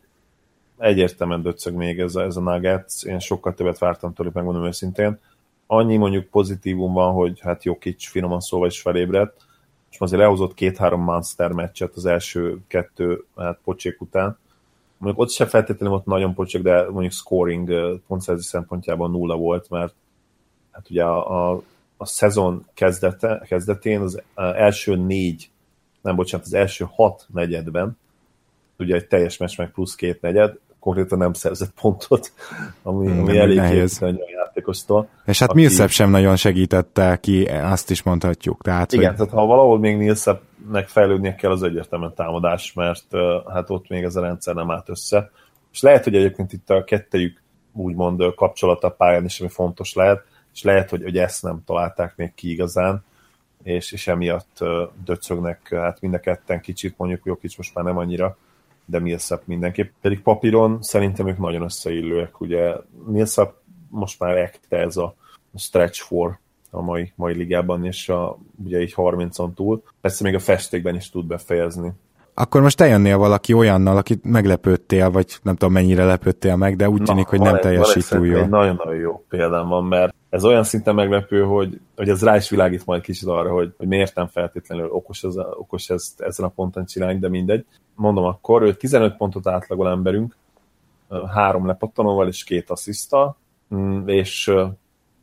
Egyértelműen döcög még ez a, ez a Nuggets, én sokkal többet vártam tőlük, megmondom őszintén. Annyi mondjuk pozitívum van, hogy hát jó kics finoman szóval is felébredt, és azért lehozott két-három Monster meccset az első kettő hát, pocsék után. Mondjuk ott se feltétlenül volt nagyon pocsék, de mondjuk scoring pontszerzés szempontjában nulla volt, mert hát ugye a, a, a szezon kezdete, kezdetén az első négy nem bocsánat, az első hat negyedben, ugye egy teljes meccs meg plusz két negyed, konkrétan nem szerzett pontot, ami, ami elég nehéz a játékostól. És hát aki... Millsap sem nagyon segítette ki, azt is mondhatjuk. Tehát, Igen, hogy... tehát ha valahol még Millsapnek fejlődnie kell, az egyértelműen támadás, mert hát ott még ez a rendszer nem állt össze. És lehet, hogy egyébként itt a kettejük úgymond kapcsolata pályán is, ami fontos lehet, és lehet, hogy, hogy ezt nem találták még ki igazán, és, és emiatt döcögnek hát mind a ketten kicsit, mondjuk Jokic most már nem annyira, de Millsap mindenképp. Pedig papíron szerintem ők nagyon összeillőek, ugye Millsap most már ekte ez a stretch for a mai, mai ligában, és a, ugye így 30-on túl. Persze még a festékben is tud befejezni. Akkor most te jönnél valaki olyannal, akit meglepődtél, vagy nem tudom mennyire lepődtél meg, de úgy Na, tűnik, hogy nem teljesít túl jó. Nagyon-nagyon jó példám van, mert ez olyan szinten meglepő, hogy, hogy ez rá is világít majd kicsit arra, hogy, hogy miért nem feltétlenül okos, ez, okos ezt ezen a ponton csinálni, de mindegy. Mondom akkor, ő 15 pontot átlagol emberünk, három lepattanóval és két asszisztal, mm, és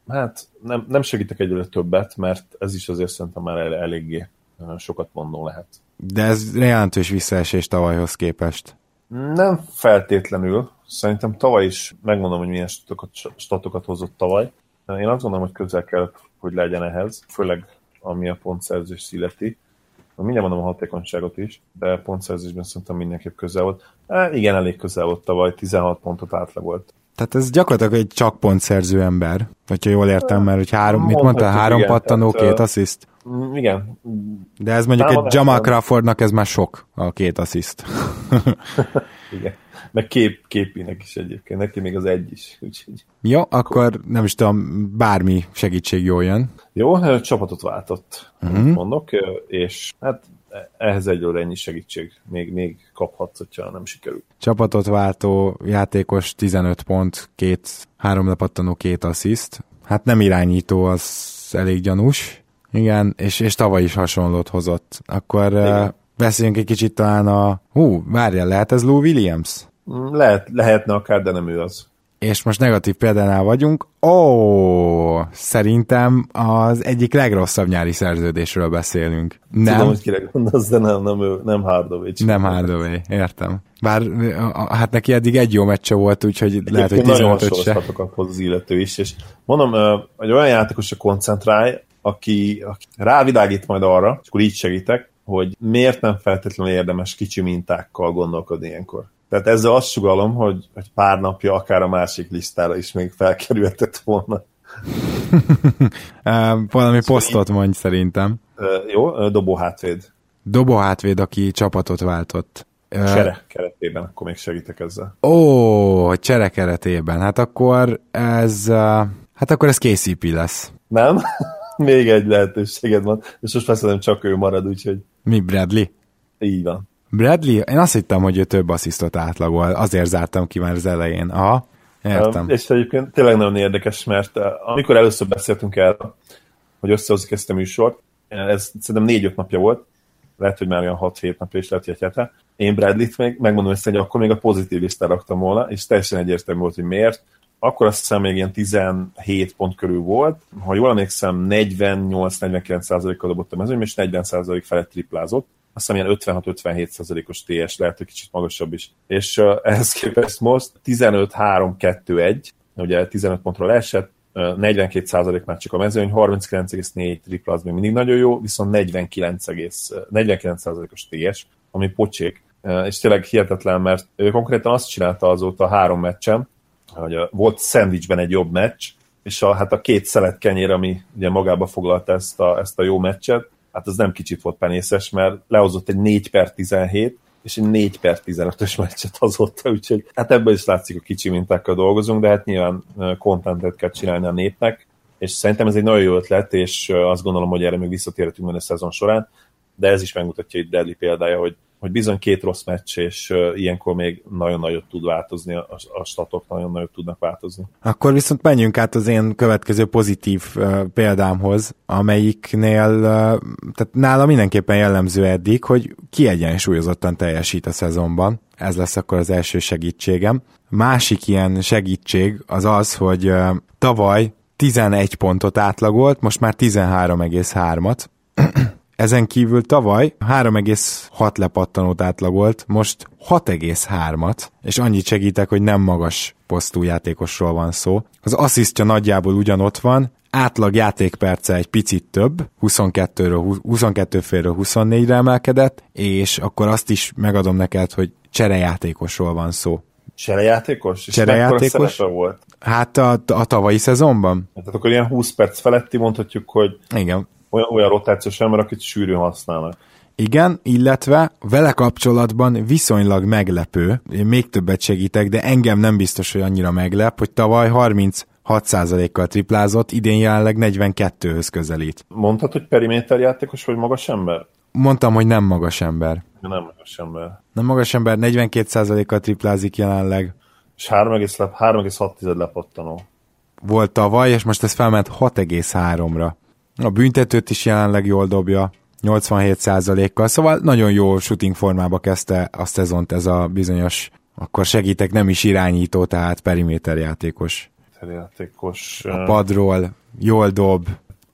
hát nem, nem segítek egyre többet, mert ez is azért szerintem már el, eléggé sokat mondó lehet. De ez jelentős visszaesés tavalyhoz képest. Nem feltétlenül. Szerintem tavaly is, megmondom, hogy milyen statokat, statokat hozott tavaly. Én azt gondolom, hogy közel kell, hogy legyen ehhez, főleg ami a pontszerzés szileti. Mindjárt mondom a hatékonyságot is, de pontszerzésben szerintem mindenképp közel volt. E, igen, elég közel volt tavaly, 16 pontot átlag volt. Tehát ez gyakorlatilag egy csak pontszerző ember, hogyha jól értem, mert hogy három, mit mondtál, három igen, pattanó, tehát, két assziszt? Igen. De ez mondjuk egy Jamal Crawfordnak ez már sok, a két assziszt. igen. Meg kép, képinek is egyébként, neki még az egy is. Úgyhogy... Jó, akkor nem is tudom, bármi segítség jól jön. Jó, csapatot váltott, uh-huh. mondok, és hát ehhez egyről ennyi segítség még, még kaphatsz, hogyha nem sikerül. Csapatot váltó játékos 15 pont, két, három lepattanó, két assziszt. Hát nem irányító, az elég gyanús. Igen, és, és tavaly is hasonlót hozott. Akkor Igen. uh, beszéljünk egy kicsit talán a... Hú, várjál, lehet ez Lou Williams? Lehet, lehetne akár, de nem ő az és most negatív példánál vagyunk, ó, szerintem az egyik legrosszabb nyári szerződésről beszélünk. Nem. Tudom, hogy kire gondolsz, de nem, nem, ő, nem Hardaway. Nem Hardaway, értem. Bár hát neki eddig egy jó meccse volt, úgyhogy Egyébként lehet, hogy 15 se. Nagyon az illető is, és mondom, egy olyan játékosra koncentrálj, aki, aki rávilágít majd arra, és akkor így segítek, hogy miért nem feltétlenül érdemes kicsi mintákkal gondolkodni ilyenkor. Tehát ezzel azt sugalom, hogy, hogy pár napja akár a másik listára is még felkerülhetett volna. Valami szóval posztot mondj szerintem. Jó, dobó hátvéd. Dobó hátvéd, aki csapatot váltott. Csere keretében, akkor még segítek ezzel. Ó, csere keretében. Hát akkor ez, hát akkor ez KCP lesz. Nem? Még egy lehetőséged van, és most persze nem csak ő marad, úgyhogy... Mi, Bradley? Így van. Bradley? Én azt hittem, hogy ő több asszisztot átlagol, azért zártam ki már az elején. Aha, értem. És egyébként tényleg nagyon érdekes, mert amikor először beszéltünk erről, hogy összehozik ezt a műsort, ez szerintem négy-öt napja volt, lehet, hogy már olyan 6-7 napja is lehet, hogy. Én Bradley-t még, megmondom ezt, hogy akkor még a pozitív listán raktam volna, és teljesen egyértelmű volt, hogy miért. Akkor azt hiszem még ilyen 17 pont körül volt. Ha jól emlékszem, 48-49%-kal dobott a mezőny, és 40% felett triplázott. Azt hiszem ilyen 56-57%-os TS, lehet, hogy kicsit magasabb is. És uh, ehhez képest most 15-3-2-1, ugye 15 pontról esett, 42% már csak a mezőny, 39,4 tripla az még mindig nagyon jó, viszont 49, 49%-os TS, ami pocsék, és tényleg hihetetlen, mert ő konkrétan azt csinálta azóta a három meccsen, hogy volt szendvicsben egy jobb meccs, és a, hát a két szelet kenyér, ami ugye magába foglalta ezt a, ezt a jó meccset, hát az nem kicsit volt penészes, mert lehozott egy 4 per 17, és egy 4 per 15-ös meccset azóta, úgyhogy hát ebből is látszik, a kicsi mintákkal dolgozunk, de hát nyilván kontentet kell csinálni a népnek, és szerintem ez egy nagyon jó ötlet, és azt gondolom, hogy erre még visszatérhetünk a szezon során, de ez is megmutatja itt Deli példája, hogy hogy bizony két rossz meccs, és ilyenkor még nagyon nagyot tud változni, a, statok nagyon nagyot tudnak változni. Akkor viszont menjünk át az én következő pozitív példámhoz, amelyiknél, tehát nála mindenképpen jellemző eddig, hogy kiegyensúlyozottan teljesít a szezonban. Ez lesz akkor az első segítségem. Másik ilyen segítség az az, hogy uh, tavaly 11 pontot átlagolt, most már 13,3-at. Ezen kívül tavaly 3,6 lepattanót átlagolt, most 6,3-at, és annyit segítek, hogy nem magas posztú játékosról van szó. Az asszisztja nagyjából ugyanott van, átlag játékperce egy picit több, 22-ről, 22 félről 24-re emelkedett, és akkor azt is megadom neked, hogy cserejátékosról van szó. Cserejátékos? És Cserejátékos? volt? Hát a, a tavalyi szezonban. Hát akkor ilyen 20 perc feletti mondhatjuk, hogy Igen olyan, olyan rotációs ember, akit sűrűn használnak. Igen, illetve vele kapcsolatban viszonylag meglepő, én még többet segítek, de engem nem biztos, hogy annyira meglep, hogy tavaly 36%-kal triplázott, idén jelenleg 42-höz közelít. Mondtad, hogy periméter játékos vagy magas ember? Mondtam, hogy nem magas ember. Nem magas ember. Nem magas ember, 42%-kal triplázik jelenleg. És 3,6 lepattanó. Volt tavaly, és most ez felment 6,3-ra. A büntetőt is jelenleg jól dobja, 87%-kal, szóval nagyon jó shooting formába kezdte a szezont ez a bizonyos, akkor segítek, nem is irányító, tehát periméter játékos. játékos. A padról jól dob,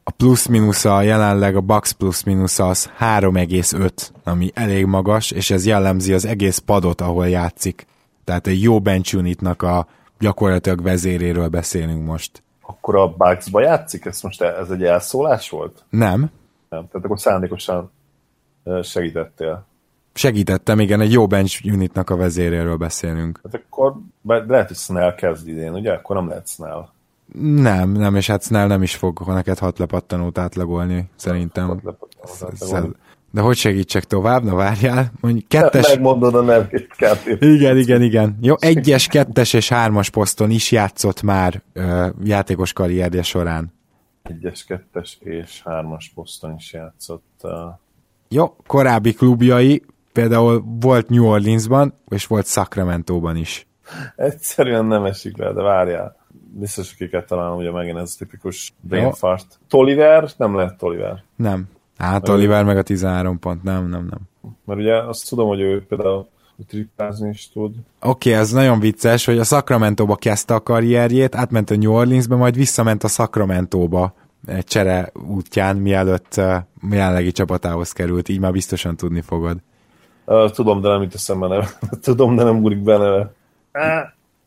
a plusz-minusza jelenleg a Bucks plusz-minusza az 3,5, ami elég magas, és ez jellemzi az egész padot, ahol játszik. Tehát egy jó bench unitnak a gyakorlatilag vezéréről beszélünk most akkor a Bugs-ba játszik? Ez most ez egy elszólás volt? Nem. Nem, tehát akkor szándékosan segítettél. Segítettem, igen, egy jó bench unitnak a vezéréről beszélünk. Hát akkor lehet, hogy Snell kezd idén, ugye? Akkor nem lehet Snell. Nem, nem, és hát Snell nem is fog neked hat lepattanót átlagolni, szerintem. Hat lepattanót átlagolni. De hogy segítsek tovább? Na várjál. Mondjuk kettes... Megmondod a nevét, Igen, igen, igen. Jó, egyes, kettes és hármas poszton is játszott már ö, játékos karrierje során. Egyes, kettes és hármas poszton is játszott. Uh... Jó, korábbi klubjai, például volt New Orleansban, és volt Sacramento-ban is. Egyszerűen nem esik le, de várjál. Biztos, akiket találom, ugye megint ez tipikus brain fart. Toliver? Nem lehet Toliver. Nem. Hát Oliver meg a 13 pont, nem, nem, nem. Mert ugye azt tudom, hogy ő például triplázni is tud. Oké, okay, ez nagyon vicces, hogy a Sacramento-ba kezdte a karrierjét, átment a New Orleansbe, majd visszament a Sacramento-ba egy csere útján, mielőtt uh, jelenlegi csapatához került, így már biztosan tudni fogod. Uh, tudom, de nem itt eszembe neve. tudom, de nem úrik be neve.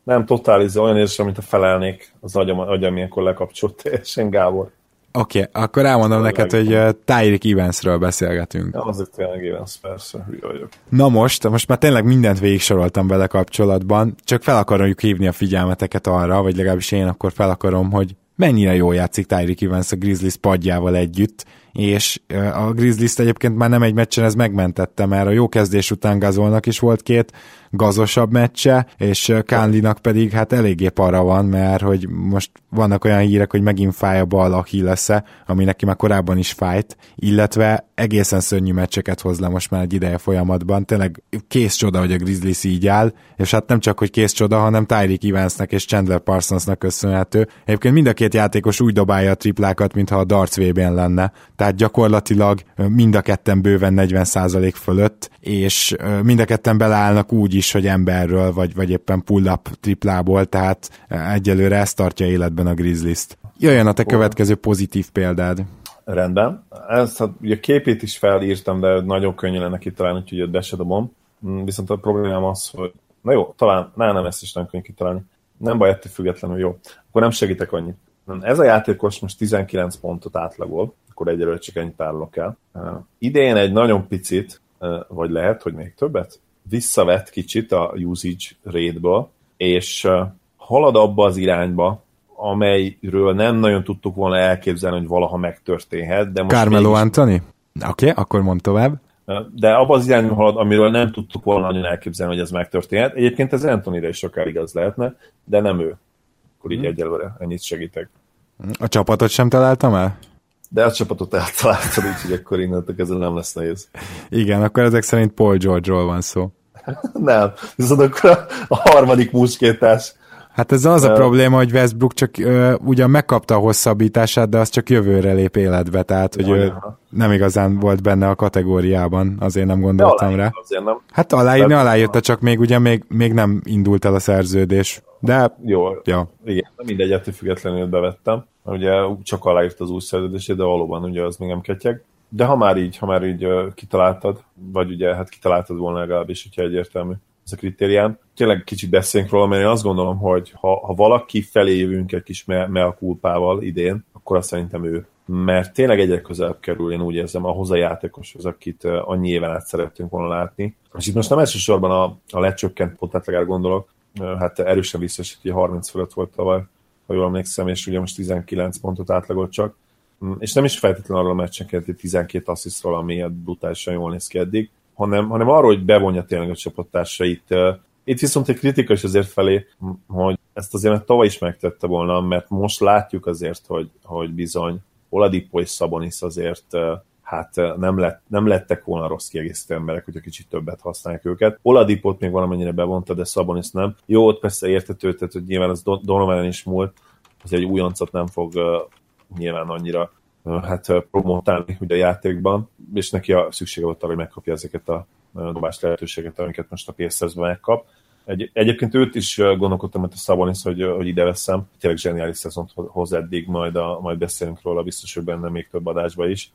Nem, totáliz, olyan érzem, mint a felelnék az agyam, agyam ilyenkor lekapcsolt teljesen Gábor. Oké, okay, akkor elmondom neked, hogy uh, Tyreek Evansről beszélgetünk. Ja, azért tényleg Evans, persze, hülye vagyok. Na most, most már tényleg mindent végig soroltam vele kapcsolatban, csak fel akarjuk hívni a figyelmeteket arra, vagy legalábbis én akkor fel akarom, hogy mennyire jól játszik Tyreek Evans a Grizzlies padjával együtt, és a Grizzlies egyébként már nem egy meccsen ez megmentette, mert a jó kezdés után Gazolnak is volt két gazosabb meccse, és Kánlinak pedig hát eléggé para van, mert hogy most vannak olyan hírek, hogy megint fáj a bal lesz -e, ami neki már korábban is fájt, illetve egészen szörnyű meccseket hoz le most már egy ideje folyamatban. Tényleg kész csoda, hogy a Grizzlies így áll, és hát nem csak, hogy kész csoda, hanem Tyreek Evansnek és Chandler Parsonsnak köszönhető. Egyébként mind a két játékos úgy dobálja a triplákat, mintha a darts vb lenne. Tehát gyakorlatilag mind a ketten bőven 40% fölött, és mind a ketten beleállnak úgy is, hogy emberről, vagy, vagy éppen pull-up triplából, tehát egyelőre ezt tartja életben a Grizzlies-t. Jöjjön a te következő pozitív példád. Rendben. Ezt hát, ugye képét is felírtam, de nagyon könnyű lenne kitalálni, úgyhogy be se dobom. Mm, viszont a problémám az, hogy na jó, talán, na, nem ezt is nem könnyű kitalálni. Nem baj, ettől függetlenül jó. Akkor nem segítek annyit. Ez a játékos most 19 pontot átlagol, akkor egyelőre csak ennyit tárolok el. Uh, idén egy nagyon picit, vagy lehet, hogy még többet, visszavett kicsit a usage rate és halad abba az irányba, amelyről nem nagyon tudtuk volna elképzelni, hogy valaha megtörténhet. De most Carmelo mégis... Anthony? Oké, okay, akkor mond tovább. De abban az irányba halad, amiről nem tudtuk volna nagyon elképzelni, hogy ez megtörténhet. Egyébként ez Anthony-re is sokkal igaz lehetne, de nem ő. Akkor így hmm. egyelőre ennyit segítek. A csapatot sem találtam el? De a csapatot eltaláltad, úgyhogy akkor innentől ezzel nem lesz nehéz. Igen, akkor ezek szerint Paul George-ról van szó. nem, viszont akkor a, a harmadik muskétás Hát ez az a uh, probléma, hogy Westbrook csak uh, ugyan megkapta a hosszabbítását, de az csak jövőre lép életbe, tehát hogy ő nem igazán volt benne a kategóriában, azért nem gondoltam rá. Azért nem. Hát aláírni aláírta, csak még ugye még, még nem indult el a szerződés. De jó, ja. igen, mindegy, ettől függetlenül bevettem. Ugye csak aláírt az új szerződését, de valóban ugye az még nem ketyeg. De ha már így, ha már így uh, kitaláltad, vagy ugye hát kitaláltad volna legalábbis, hogyha egyértelmű ez a kritérián. Tényleg kicsit beszéljünk róla, mert én azt gondolom, hogy ha, ha valaki felé jövünk egy kis mea kulpával idén, akkor azt szerintem ő. Mert tényleg egyre közelebb kerül, én úgy érzem, ahhoz a játékoshoz, akit annyi éven át szerettünk volna látni. És itt most nem elsősorban a, a lecsökkent pontátlagára gondolok, hát erősen visszaesett, hogy 30 fölött volt tavaly, ha jól emlékszem, és ugye most 19 pontot átlagolt csak. Mm, és nem is feltétlenül arról a meccsen 12 asszisztról, ami brutálisan jól néz ki eddig, hanem, hanem arról, hogy bevonja tényleg a csapattársait. Itt viszont egy kritika is azért felé, hogy ezt azért mert tavaly is megtette volna, mert most látjuk azért, hogy, hogy bizony Oladipo és Szabonis azért hát nem, lett, nem lettek volna rossz kiegészítő emberek, hogyha kicsit többet használják őket. Oladipot még valamennyire bevonta, de Szabonis nem. Jó, ott persze értető, tehát hogy nyilván az Donovan is múlt, az egy újoncot nem fog uh, nyilván annyira hát promotálni ugye a játékban, és neki a szüksége volt arra, hogy megkapja ezeket a dobás lehetőséget, amiket most a pacers megkap. Egy, egyébként őt is gondolkodtam, hogy a Szabonis, hogy, hogy ide veszem. Tényleg zseniális szezont hoz eddig, majd, a, majd beszélünk róla, biztos, hogy benne még több adásba is.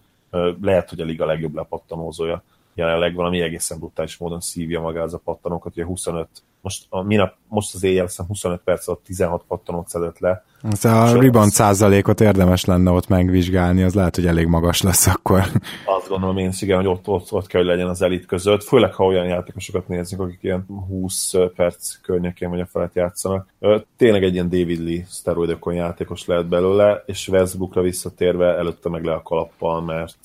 Lehet, hogy a liga legjobb lepattanózója. Jelenleg valami egészen brutális módon szívja magához a pattanókat, ugye 25 most, a, minap, most az éjjel hiszem 25 perc alatt 16 pattanót szedett le. Ez a rebound százalékot érdemes lenne ott megvizsgálni, az lehet, hogy elég magas lesz akkor. Azt gondolom én igen, hogy ott, ott, ott kell, hogy legyen az elit között, főleg ha olyan játékosokat nézzük, akik ilyen 20 perc környékén vagy a felett játszanak. Tényleg egy ilyen David Lee szteroidokon játékos lehet belőle, és Westbrookra visszatérve előtte meg le a kalappal, mert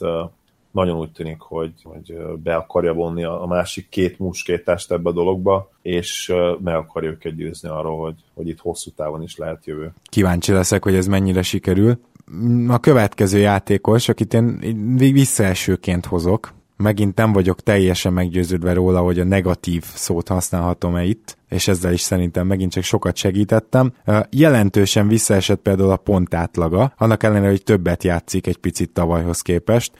nagyon úgy tűnik, hogy, hogy be akarja vonni a másik két muskétást ebbe a dologba, és meg akarja őket győzni arról, hogy, hogy itt hosszú távon is lehet jövő. Kíváncsi leszek, hogy ez mennyire sikerül. A következő játékos, akit én visszaesőként hozok, megint nem vagyok teljesen meggyőződve róla, hogy a negatív szót használhatom-e itt, és ezzel is szerintem megint csak sokat segítettem. Jelentősen visszaesett például a pont átlaga, annak ellenére, hogy többet játszik egy picit tavalyhoz képest.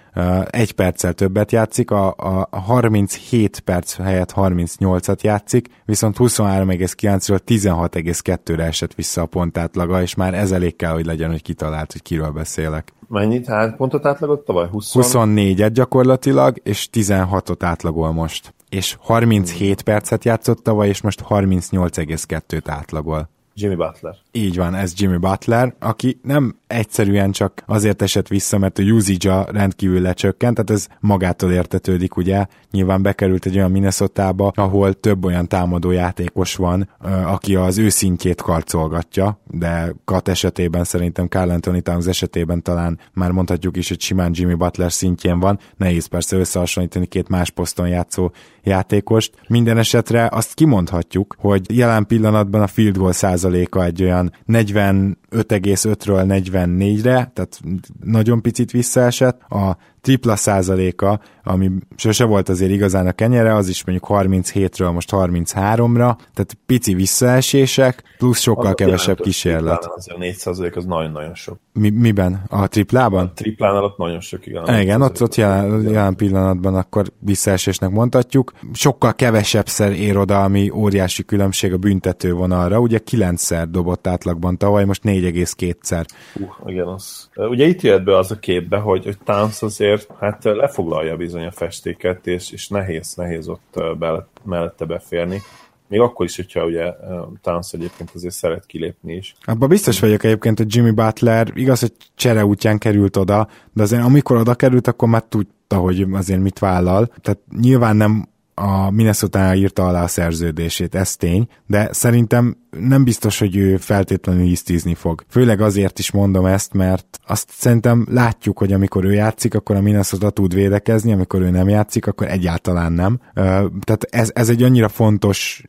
Egy perccel többet játszik, a, a 37 perc helyett 38-at játszik, viszont 23,9-ről 16,2-re esett vissza a pont átlaga, és már ez elég kell, hogy legyen, hogy kitalált, hogy kiről beszélek. Mennyit hát pontot átlagot tavaly? 20... 24-et gyakorlatilag, és 16-ot átlagol most. És 37 percet játszott tavaly, és most 38,2-t átlagol. Jimmy Butler. Így van, ez Jimmy Butler, aki nem egyszerűen csak azért esett vissza, mert a usage rendkívül lecsökkent, tehát ez magától értetődik, ugye? Nyilván bekerült egy olyan minnesota ahol több olyan támadó játékos van, aki az ő szintjét karcolgatja, de Kat esetében szerintem Carl Anthony Towns esetében talán már mondhatjuk is, hogy simán Jimmy Butler szintjén van. Nehéz persze összehasonlítani két más poszton játszó játékost. Minden esetre azt kimondhatjuk, hogy jelen pillanatban a field goal százaléka egy olyan olyan 40 45,5-ről 44-re, tehát nagyon picit visszaesett. A tripla százaléka, ami sose volt azért igazán a kenyere, az is mondjuk 37-ről most 33-ra, tehát pici visszaesések, plusz sokkal az kevesebb kísérlet. Az a 4 százalék az nagyon-nagyon sok. Mi, miben? A triplában? A triplánál ott nagyon sok, igen. Igen, ott, ott jelen, jelen pillanatban akkor visszaesésnek mondhatjuk. Sokkal kevesebbszer ér oda, ami óriási különbség a büntető vonalra. Ugye 9-szer dobott átlagban tavaly, most 4,2-szer. Uh, igen, az. Ugye itt jött be az a képbe, hogy, hogy azért azért hát lefoglalja bizony a festéket, és, és nehéz, nehéz ott be, mellette beférni. Még akkor is, hogyha ugye Towns egyébként azért szeret kilépni is. Abban biztos vagyok egyébként, hogy Jimmy Butler igaz, hogy csere útján került oda, de azért amikor oda került, akkor már tudta, hogy azért mit vállal. Tehát nyilván nem a Minnesota írta alá a szerződését, ez tény, de szerintem nem biztos, hogy ő feltétlenül hisztizni fog. Főleg azért is mondom ezt, mert azt szerintem látjuk, hogy amikor ő játszik, akkor a Minnesota tud védekezni, amikor ő nem játszik, akkor egyáltalán nem. Tehát ez, ez egy annyira fontos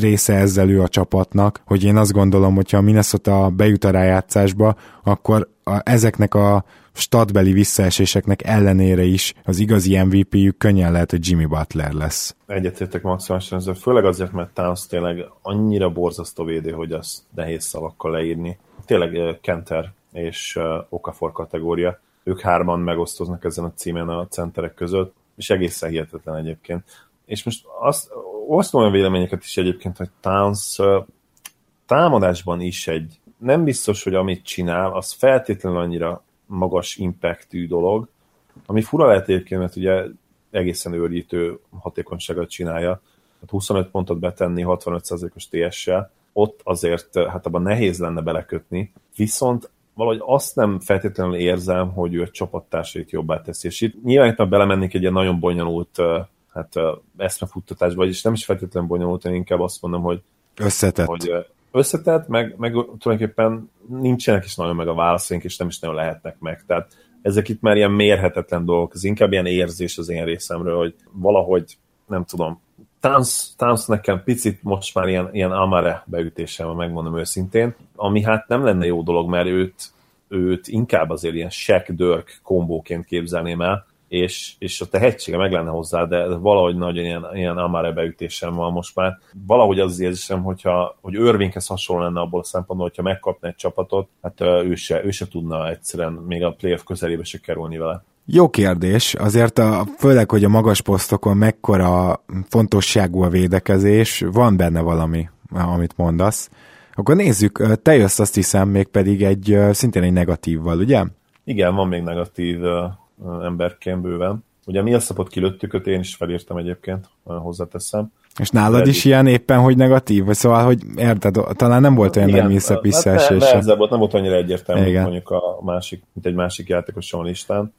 része ezzel ő a csapatnak, hogy én azt gondolom, hogyha a Minnesota bejut a rájátszásba, akkor a, ezeknek a statbeli visszaeséseknek ellenére is az igazi MVP-jük könnyen lehet, hogy Jimmy Butler lesz. Egyetértek maximálisan ezzel, főleg azért, mert Towns tényleg annyira borzasztó védő, hogy azt nehéz szavakkal leírni. Tényleg Kenter és Okafor kategória. Ők hárman megosztoznak ezen a címen a centerek között, és egészen hihetetlen egyébként. És most azt osztom olyan véleményeket is egyébként, hogy Towns támadásban is egy nem biztos, hogy amit csinál, az feltétlenül annyira magas impactű dolog, ami fura lehet egyébként, mert ugye egészen őrítő hatékonyságot csinálja. 25 hát pontot betenni 65%-os TS-sel, ott azért hát abban nehéz lenne belekötni, viszont valahogy azt nem feltétlenül érzem, hogy ő a csapattársait jobbá teszi. És itt nyilván itt belemennék egy ilyen nagyon bonyolult hát, eszmefuttatásba, vagyis nem is feltétlenül bonyolult, én inkább azt mondom, hogy összetett. Hogy összetett, meg, meg tulajdonképpen nincsenek is nagyon meg a válaszaink, és nem is nagyon lehetnek meg. Tehát ezek itt már ilyen mérhetetlen dolgok, ez inkább ilyen érzés az én részemről, hogy valahogy, nem tudom, Tánc, tánc nekem picit most már ilyen, ilyen Amare beütésem, megmondom őszintén, ami hát nem lenne jó dolog, mert őt, őt inkább azért ilyen Shaq Dirk kombóként képzelném el, és, és a tehetsége meg lenne hozzá, de valahogy nagyon ilyen, ilyen Amare beütésem van most már. Valahogy az az érzésem, hogyha, hogy Örvinkhez hasonló lenne abból a szempontból, hogyha megkapna egy csapatot, hát ő se, ő se tudna egyszerűen még a playoff közelébe se kerülni vele. Jó kérdés, azért a, főleg, hogy a magas posztokon mekkora fontosságú a védekezés, van benne valami, amit mondasz. Akkor nézzük, te jössz azt hiszem még pedig egy szintén egy negatívval, ugye? Igen, van még negatív emberként bőven. Ugye mi a kilőttük, őt én is felírtam egyébként, hozzáteszem. És nálad is ilyen éppen, hogy negatív? Vagy szóval, hogy érted, talán nem volt olyan Igen, nagy visszaesés. Hát ne, volt, nem volt annyira egyértelmű, Igen. mondjuk a másik, mint egy másik játékos a listán.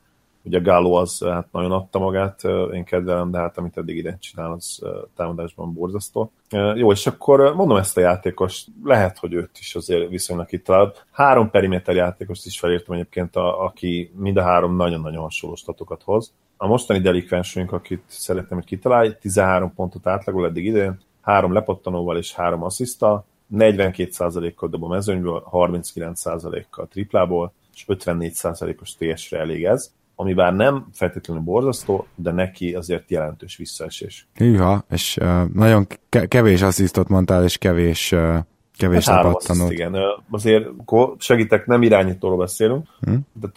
Ugye Gáló az hát nagyon adta magát, én kedvelem, de hát amit eddig ide csinál, az támadásban borzasztó. Jó, és akkor mondom ezt a játékos, lehet, hogy őt is azért viszonylag kitalál. Három periméter játékost is felírtam egyébként, a, aki mind a három nagyon-nagyon hasonló statokat hoz. A mostani delikvensünk, akit szeretném, hogy kitalálj, 13 pontot átlagol eddig idén, három lepottanóval és három asszisztal, 42%-kal dob a mezőnyből, 39%-kal triplából, és 54%-os TS-re elég ez ami bár nem feltétlenül borzasztó, de neki azért jelentős visszaesés. Hűha, és uh, nagyon kevés asszisztot mondtál, és kevés uh, kevés hát pattanót. Igen, azért segítek, nem irányítóról beszélünk, hmm. de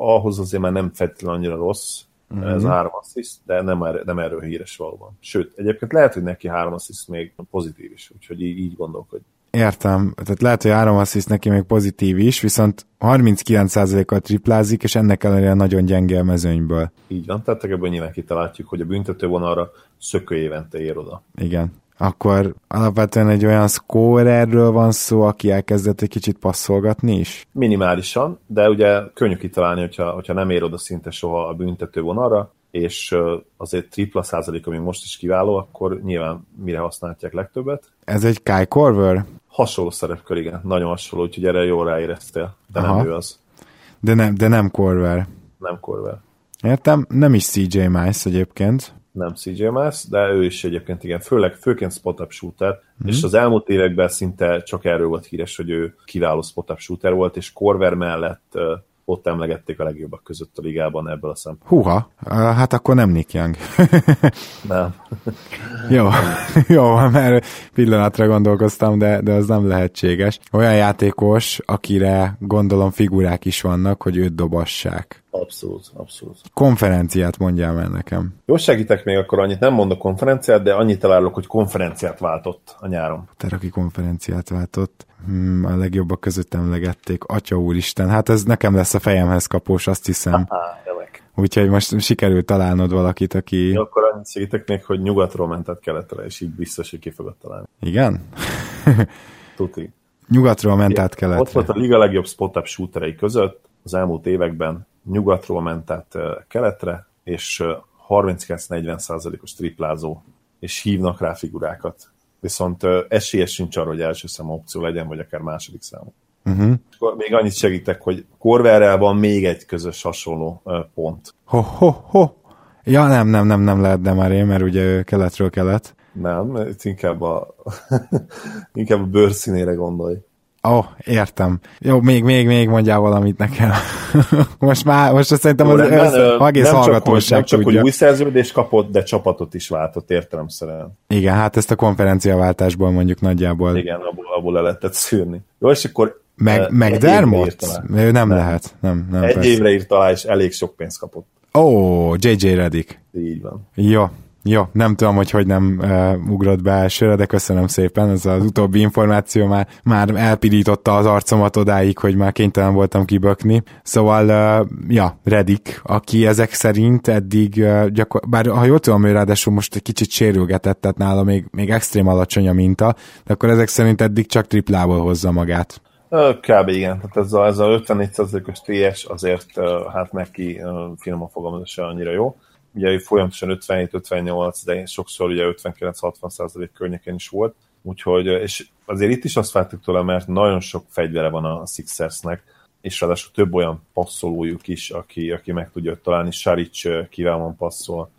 ahhoz azért már nem feltétlenül annyira rossz, mm-hmm. ez három assziszt, de nem, er, nem erről híres valóban. Sőt, egyébként lehet, hogy neki három assziszt még pozitív is, úgyhogy így, így gondolkodj. Értem, tehát lehet, hogy három assziszt neki még pozitív is, viszont 39%-kal triplázik, és ennek ellenére nagyon gyenge a mezőnyből. Így van, tehát ebből nyilván kitaláljuk, hogy a büntető vonalra szökő évente ér oda. Igen. akkor alapvetően egy olyan scorerről van szó, aki elkezdett egy kicsit passzolgatni is? Minimálisan, de ugye könnyű kitalálni, hogyha, hogyha nem ér oda szinte soha a büntető vonalra, és azért tripla százalék, ami most is kiváló, akkor nyilván mire használják legtöbbet. Ez egy Kai Korver? Hasonló szerepkör, igen. Nagyon hasonló, úgyhogy erre jól ráéreztél. De Aha. nem ő az. De nem, de nem Korver. Nem Korver. Értem, nem is CJ Mice egyébként. Nem CJ Mice, de ő is egyébként igen, főleg, főként spot-up shooter, mm-hmm. és az elmúlt években szinte csak erről volt híres, hogy ő kiváló spot-up shooter volt, és Korver mellett ott emlegették a legjobbak között a ligában ebből a szempontból. Húha, hát akkor nem Nick Young. nem. jó, jó, mert pillanatra gondolkoztam, de, de az nem lehetséges. Olyan játékos, akire gondolom figurák is vannak, hogy őt dobassák. Abszolút, abszolút. Konferenciát mondjál meg nekem. Jó, segítek még akkor annyit, nem mondok konferenciát, de annyit találok, hogy konferenciát váltott a nyáron. Te, aki konferenciát váltott hmm, a legjobbak között emlegették, atya úristen, hát ez nekem lesz a fejemhez kapós, azt hiszem. Úgyhogy most sikerült találnod valakit, aki... Ja, akkor annyit segítek még, hogy nyugatról mentett keletre, és így biztos, hogy ki fogod találni. Igen? Tuti. Nyugatról ment át keletre. Ott volt a liga legjobb spot-up shooterei között az elmúlt években, nyugatról ment át keletre, és 39-40 százalékos triplázó, és hívnak rá figurákat viszont esélyes sincs arra, hogy első szám opció legyen, vagy akár második számú. Uh-huh. még annyit segítek, hogy Corverrel van még egy közös hasonló pont. Ho, ho, ho. Ja, nem, nem, nem, nem lehet de már én, mert ugye keletről kelet. Nem, itt inkább a, inkább a bőrszínére gondolj. Ó, oh, értem. Jó, még, még, még mondjál valamit nekem. most már, most szerintem az, az, az egész nem hallgatóság csak, hogy, nem csak, hogy új szerződést kapott, de csapatot is váltott értelemszerűen. Igen, hát ezt a konferenciaváltásból mondjuk nagyjából. Igen, abból, abból le lehetett szűrni. Jó, és akkor meg, meg Dermot? Ő nem, nem, lehet. Nem, nem egy persze. évre írt alá, és elég sok pénzt kapott. Ó, oh, JJ Redick. Így van. Jó, jó, nem tudom, hogy hogy nem uh, ugrott be elsőre, de köszönöm szépen, ez az utóbbi információ már, már elpirította az arcomat odáig, hogy már kénytelen voltam kibökni. Szóval, uh, ja, Redik, aki ezek szerint eddig, uh, gyakor- bár ha jól tudom, hogy ráadásul most egy kicsit sérülgetett, tehát nála még, még extrém alacsony a minta, de akkor ezek szerint eddig csak triplából hozza magát. Kb. igen, tehát ez a, ez a 54%-os TS azért hát neki finoman fogalmazása annyira jó ugye folyamatosan 57-58, de sokszor ugye 59-60 százalék környékén is volt, úgyhogy, és azért itt is azt vártuk tőle, mert nagyon sok fegyvere van a Sixersnek, és ráadásul több olyan passzolójuk is, aki, aki meg tudja találni. Saric kiválóan passzol,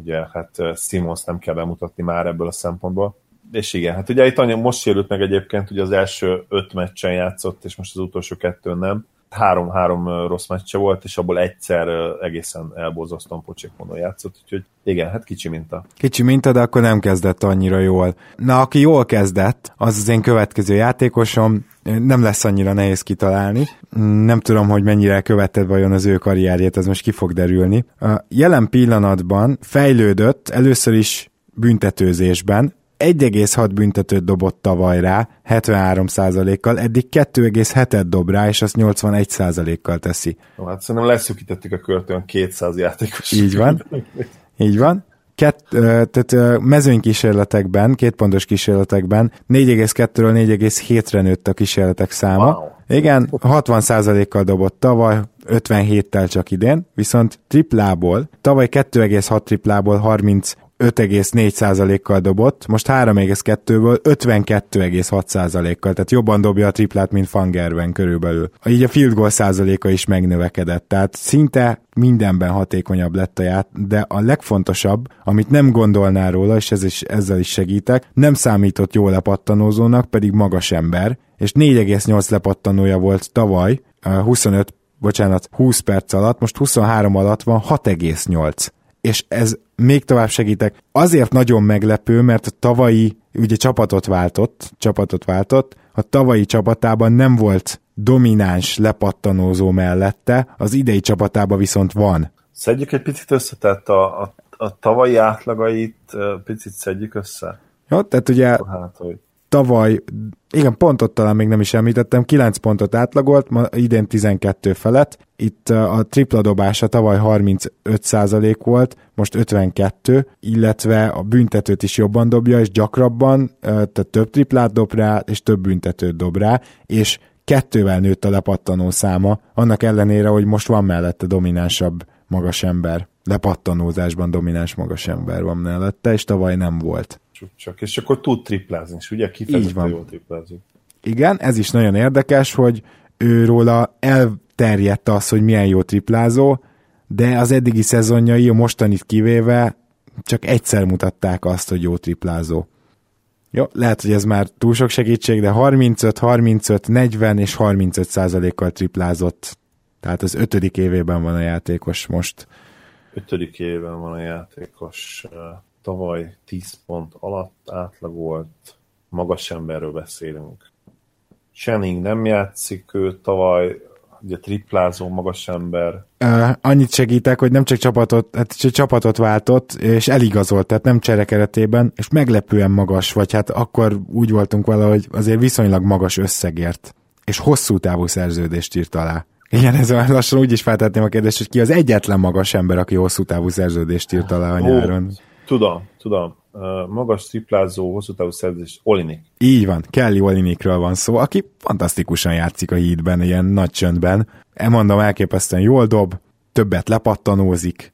ugye hát Simons nem kell bemutatni már ebből a szempontból. És igen, hát ugye itt annyi, most sérült meg egyébként, ugye az első öt meccsen játszott, és most az utolsó kettőn nem, három-három rossz meccse volt, és abból egyszer egészen elborzasztóan pocsékmódon játszott, úgyhogy igen, hát kicsi minta. Kicsi minta, de akkor nem kezdett annyira jól. Na, aki jól kezdett, az az én következő játékosom, nem lesz annyira nehéz kitalálni. Nem tudom, hogy mennyire követted vajon az ő karrierjét, ez most ki fog derülni. A jelen pillanatban fejlődött először is büntetőzésben, 1,6 büntetőt dobott tavaly rá, 73%-kal, eddig 2,7-et dob rá, és azt 81%-kal teszi. Jó, hát szerintem leszűkítettük a olyan 200 játékos. Így van. Így van. Kett, tehát mezőnykísérletekben, kétpontos kísérletekben 4,2-ről 4,7-re nőtt a kísérletek száma. Wow. Igen, 60%-kal dobott tavaly, 57-tel csak idén, viszont triplából, tavaly 2,6 triplából 30 5,4%-kal dobott, most 3,2-ből 52,6%-kal, tehát jobban dobja a triplát, mint Fangerben körülbelül. Így a field goal százaléka is megnövekedett, tehát szinte mindenben hatékonyabb lett a ját, de a legfontosabb, amit nem gondolná róla, és ez is, ezzel is segítek, nem számított jó lepattanózónak, pedig magas ember, és 4,8 lepattanója volt tavaly, 25 bocsánat, 20 perc alatt, most 23 alatt van 6,8 és ez még tovább segítek. Azért nagyon meglepő, mert a tavalyi, ugye csapatot váltott, csapatot váltott, a tavalyi csapatában nem volt domináns lepattanózó mellette, az idei csapatában viszont van. Szedjük egy picit össze, tehát a, a, a tavalyi átlagait picit szedjük össze. Jó, tehát ugye... Hát, hogy tavaly, igen, pontot talán még nem is említettem, 9 pontot átlagolt, ma idén 12 felett. Itt a tripla dobása tavaly 35% volt, most 52, illetve a büntetőt is jobban dobja, és gyakrabban, tehát több triplát dob rá, és több büntetőt dob rá, és kettővel nőtt a lepattanó száma, annak ellenére, hogy most van mellette dominánsabb magas ember. Lepattanózásban domináns magas ember van mellette, és tavaly nem volt. Csak, és akkor tud triplázni, és ugye kifejezetten jól triplázik. Igen, ez is nagyon érdekes, hogy őróla elterjedt az, hogy milyen jó triplázó, de az eddigi szezonjai, a mostanit kivéve, csak egyszer mutatták azt, hogy jó triplázó. Jó, lehet, hogy ez már túl sok segítség, de 35, 35, 40 és 35 százalékkal triplázott. Tehát az ötödik évében van a játékos most. Ötödik évben van a játékos. Tavaly 10 pont alatt átlagolt. Magas emberről beszélünk. Channing nem játszik, ő tavaly ugye triplázó magas ember. Uh, annyit segítek, hogy nem csak csapatot, hát csak csapatot váltott, és eligazolt, tehát nem csere keretében, és meglepően magas, vagy hát akkor úgy voltunk vele, hogy azért viszonylag magas összegért, és hosszú távú szerződést írt alá. Igen, ez lassan úgy is feltetném a kérdést, hogy ki az egyetlen magas ember, aki hosszú távú szerződést írt alá a nyáron. Tudom, tudom. Uh, magas triplázó, hosszú távú szerződés, Olinik. Így van, Kelly Olinikről van szó, aki fantasztikusan játszik a hídben, ilyen nagy csöndben. Elmondom, elképesztően jól dob, többet lepattanózik,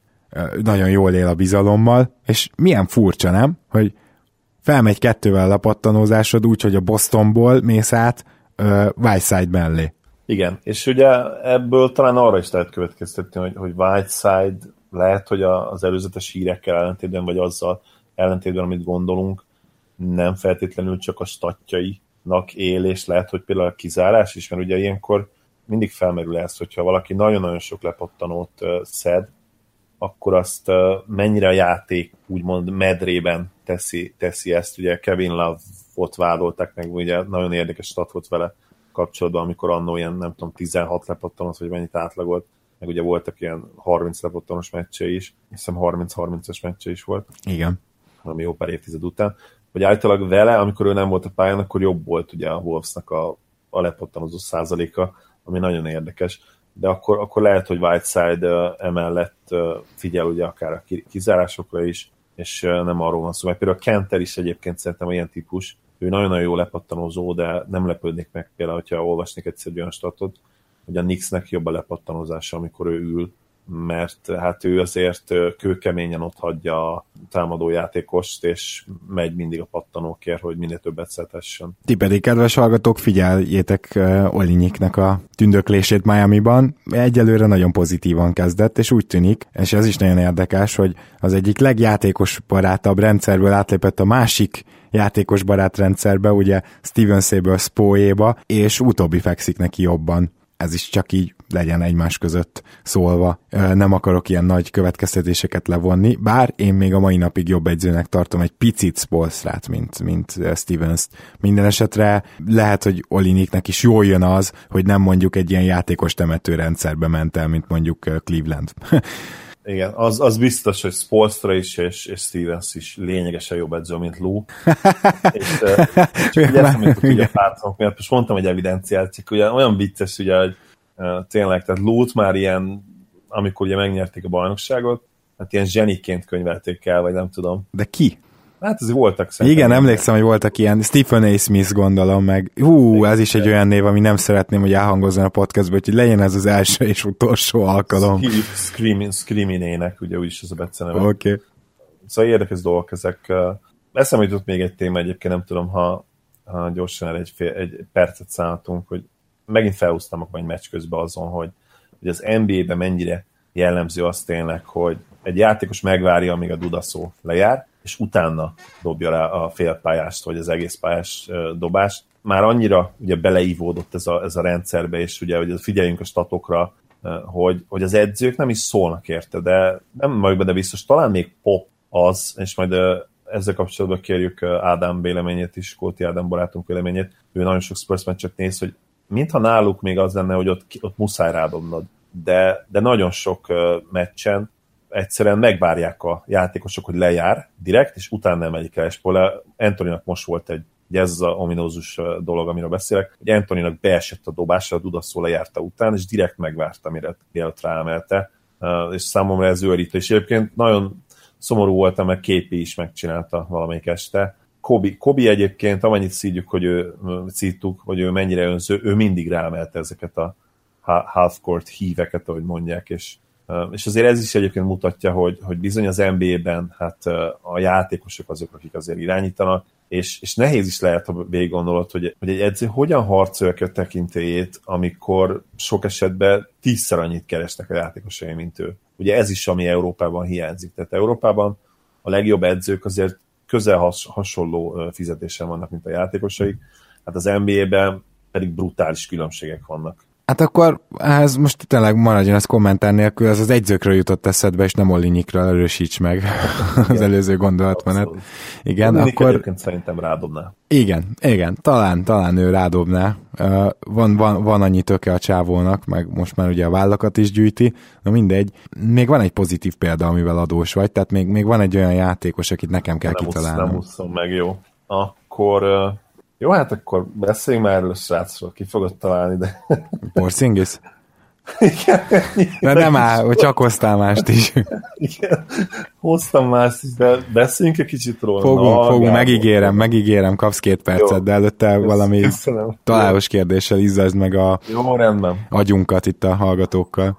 nagyon jól él a bizalommal, és milyen furcsa, nem? Hogy felmegy kettővel a lepattanózásod úgy, hogy a Bostonból mész át uh, Whiteside mellé. Igen, és ugye ebből talán arra is lehet következtetni, hogy, hogy Whiteside lehet, hogy az előzetes hírekkel ellentétben, vagy azzal ellentétben, amit gondolunk, nem feltétlenül csak a statjainak él, és lehet, hogy például a kizárás is, mert ugye ilyenkor mindig felmerül ez, hogyha valaki nagyon-nagyon sok lepottanót szed, akkor azt mennyire a játék úgymond medrében teszi, teszi ezt. Ugye Kevin Love-ot vádolták meg, ugye nagyon érdekes stat volt vele kapcsolatban, amikor annó ilyen, nem tudom, 16 lepottanót, vagy mennyit átlagolt, meg ugye voltak ilyen 30 lepottanos meccse is, hiszem 30-30-as meccse is volt. Igen. Ami jó pár évtized után. Hogy általában vele, amikor ő nem volt a pályán, akkor jobb volt ugye a Wolvesnak a, a lepottanozó százaléka, ami nagyon érdekes. De akkor, akkor lehet, hogy Whiteside emellett figyel ugye akár a kizárásokra is, és nem arról van szó. Mert például a Kenter is egyébként szerintem ilyen típus, ő nagyon-nagyon jó lepattanozó, de nem lepődnék meg például, hogyha olvasnék egyszer olyan statot, hogy a Nixnek jobb a lepattanózása, amikor ő ül, mert hát ő azért kőkeményen ott hagyja a támadó játékost, és megy mindig a pattanókért, hogy minél többet szetessen. Ti pedig, kedves hallgatók, figyeljétek uh, Olinyiknek a tündöklését Miami-ban. Egyelőre nagyon pozitívan kezdett, és úgy tűnik, és ez is nagyon érdekes, hogy az egyik legjátékos barátabb rendszerből átlépett a másik játékos barátrendszerbe, ugye Steven Sabel Spoéba, és utóbbi fekszik neki jobban ez is csak így legyen egymás között szólva. Nem akarok ilyen nagy következtetéseket levonni, bár én még a mai napig jobb egyzőnek tartom egy picit Spolstrát, mint, mint Stevens-t. Minden esetre lehet, hogy Oliniknek is jól jön az, hogy nem mondjuk egy ilyen játékos temetőrendszerbe ment el, mint mondjuk Cleveland. Igen, az, az biztos, hogy Spolstra is és, és Stevens is lényegesen jobb edző, mint Lou. és, és ugye ezt, amit ugye a pártonok miatt, most mondtam egy evidenciát, csak ugye olyan vicces, ugye, hogy tényleg, tehát Lou-t már ilyen, amikor ugye megnyerték a bajnokságot, hát ilyen zseniként könyvelték el, vagy nem tudom. De ki? Hát ez voltak szerintem. Igen, emlékszem, hogy voltak ilyen, Stephen A. Smith gondolom meg. Hú, ez is egy olyan név, ami nem szeretném, hogy elhangozzon a podcastban, hogy legyen ez az első és utolsó alkalom. Screaminének, ugye úgyis ez a beceneve. Oké. Okay. Szóval érdekes dolgok ezek. Eszembe jutott még egy téma egyébként, nem tudom, ha, ha gyorsan egy, fél, egy percet szálltunk, hogy megint felhúztam a egy meccs közben azon, hogy, hogy az NBA-ben mennyire jellemző az tényleg, hogy egy játékos megvárja, amíg a dudaszó lejár, és utána dobja rá a félpályást, vagy az egész pályás dobást. Már annyira ugye beleívódott ez a, ez a rendszerbe, és ugye hogy figyeljünk a statokra, hogy, hogy az edzők nem is szólnak érte, de nem vagyok benne biztos, talán még pop az, és majd ezzel kapcsolatban kérjük Ádám véleményét is, Kóti Ádám barátunk véleményét, ő nagyon sok Spurs meccset néz, hogy mintha náluk még az lenne, hogy ott, ott muszáj rádobnod, de, de nagyon sok meccsen egyszerűen megvárják a játékosok, hogy lejár direkt, és utána emelik el. Például Antoninak most volt egy Ugye ez az a ominózus dolog, amiről beszélek, hogy Antoninak beesett a dobásra, a Dudaszó lejárta után, és direkt megvárta, mire mielőtt ráemelte, és számomra ez őrítő. És egyébként nagyon szomorú voltam, mert Képi is megcsinálta valamelyik este. Kobi, Kobi egyébként, amennyit szídjuk, hogy ő, szídtuk, hogy ő mennyire önző, ő mindig rámelte ezeket a half-court híveket, ahogy mondják, és és azért ez is egyébként mutatja, hogy, hogy bizony az NBA-ben hát a játékosok azok, akik azért irányítanak, és, és nehéz is lehet, ha végig gondolod, hogy, hogy egy edző hogyan harcolja a tekintélyét, amikor sok esetben tízszer annyit keresnek a játékosai, mint ő. Ugye ez is, ami Európában hiányzik. Tehát Európában a legjobb edzők azért közel has, hasonló fizetésen vannak, mint a játékosaik. Hát az NBA-ben pedig brutális különbségek vannak. Hát akkor ez most tényleg maradjon ez kommentár nélkül, ez az egyzőkről jutott eszedbe, és nem Olinyikről erősíts meg az előző gondolatmenet. Igen, Olinik akkor... Egyébként szerintem rádobná. Igen, igen, talán, talán ő rádobná. Van, van, van annyi töke a csávónak, meg most már ugye a vállakat is gyűjti, na mindegy. Még van egy pozitív példa, amivel adós vagy, tehát még, még van egy olyan játékos, akit nekem kell nem kitalálnom. Nem úszom meg, jó. Akkor jó, hát akkor beszéljünk már erről srácról, ki fogod találni, de... Porzingis? Igen. De nem áll, hogy csak hoztál mást is. Igen, hoztam mást is, de beszéljünk egy kicsit róla. Fogunk, Na, fogunk, megígérem, megígérem, kapsz két percet, Jó. de előtte valami Köszönöm. találós kérdéssel izzazd meg a Jó, rendben. agyunkat itt a hallgatókkal.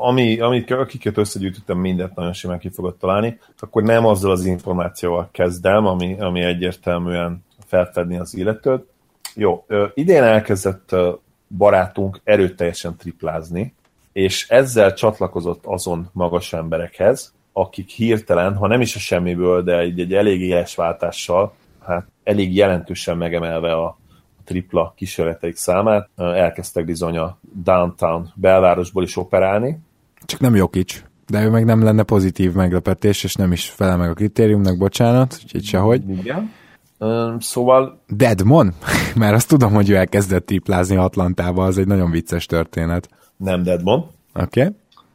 Ami, amit, akiket összegyűjtöttem, mindent nagyon simán ki fogod találni, akkor nem azzal az információval kezdem, ami, ami egyértelműen felfedni az illetőt. Jó, idén elkezdett barátunk erőteljesen triplázni, és ezzel csatlakozott azon magas emberekhez, akik hirtelen, ha nem is a semmiből, de egy, egy elég éles váltással, hát elég jelentősen megemelve a tripla kísérleteik számát, elkezdtek bizony a downtown belvárosból is operálni. Csak nem Jokic, de ő meg nem lenne pozitív meglepetés, és nem is felel meg a kritériumnak, bocsánat, úgyhogy sehogy. Igen. Szóval... Deadmon? Mert azt tudom, hogy ő elkezdett triplázni Atlantába, az egy nagyon vicces történet. Nem Deadmon. Oké. Okay.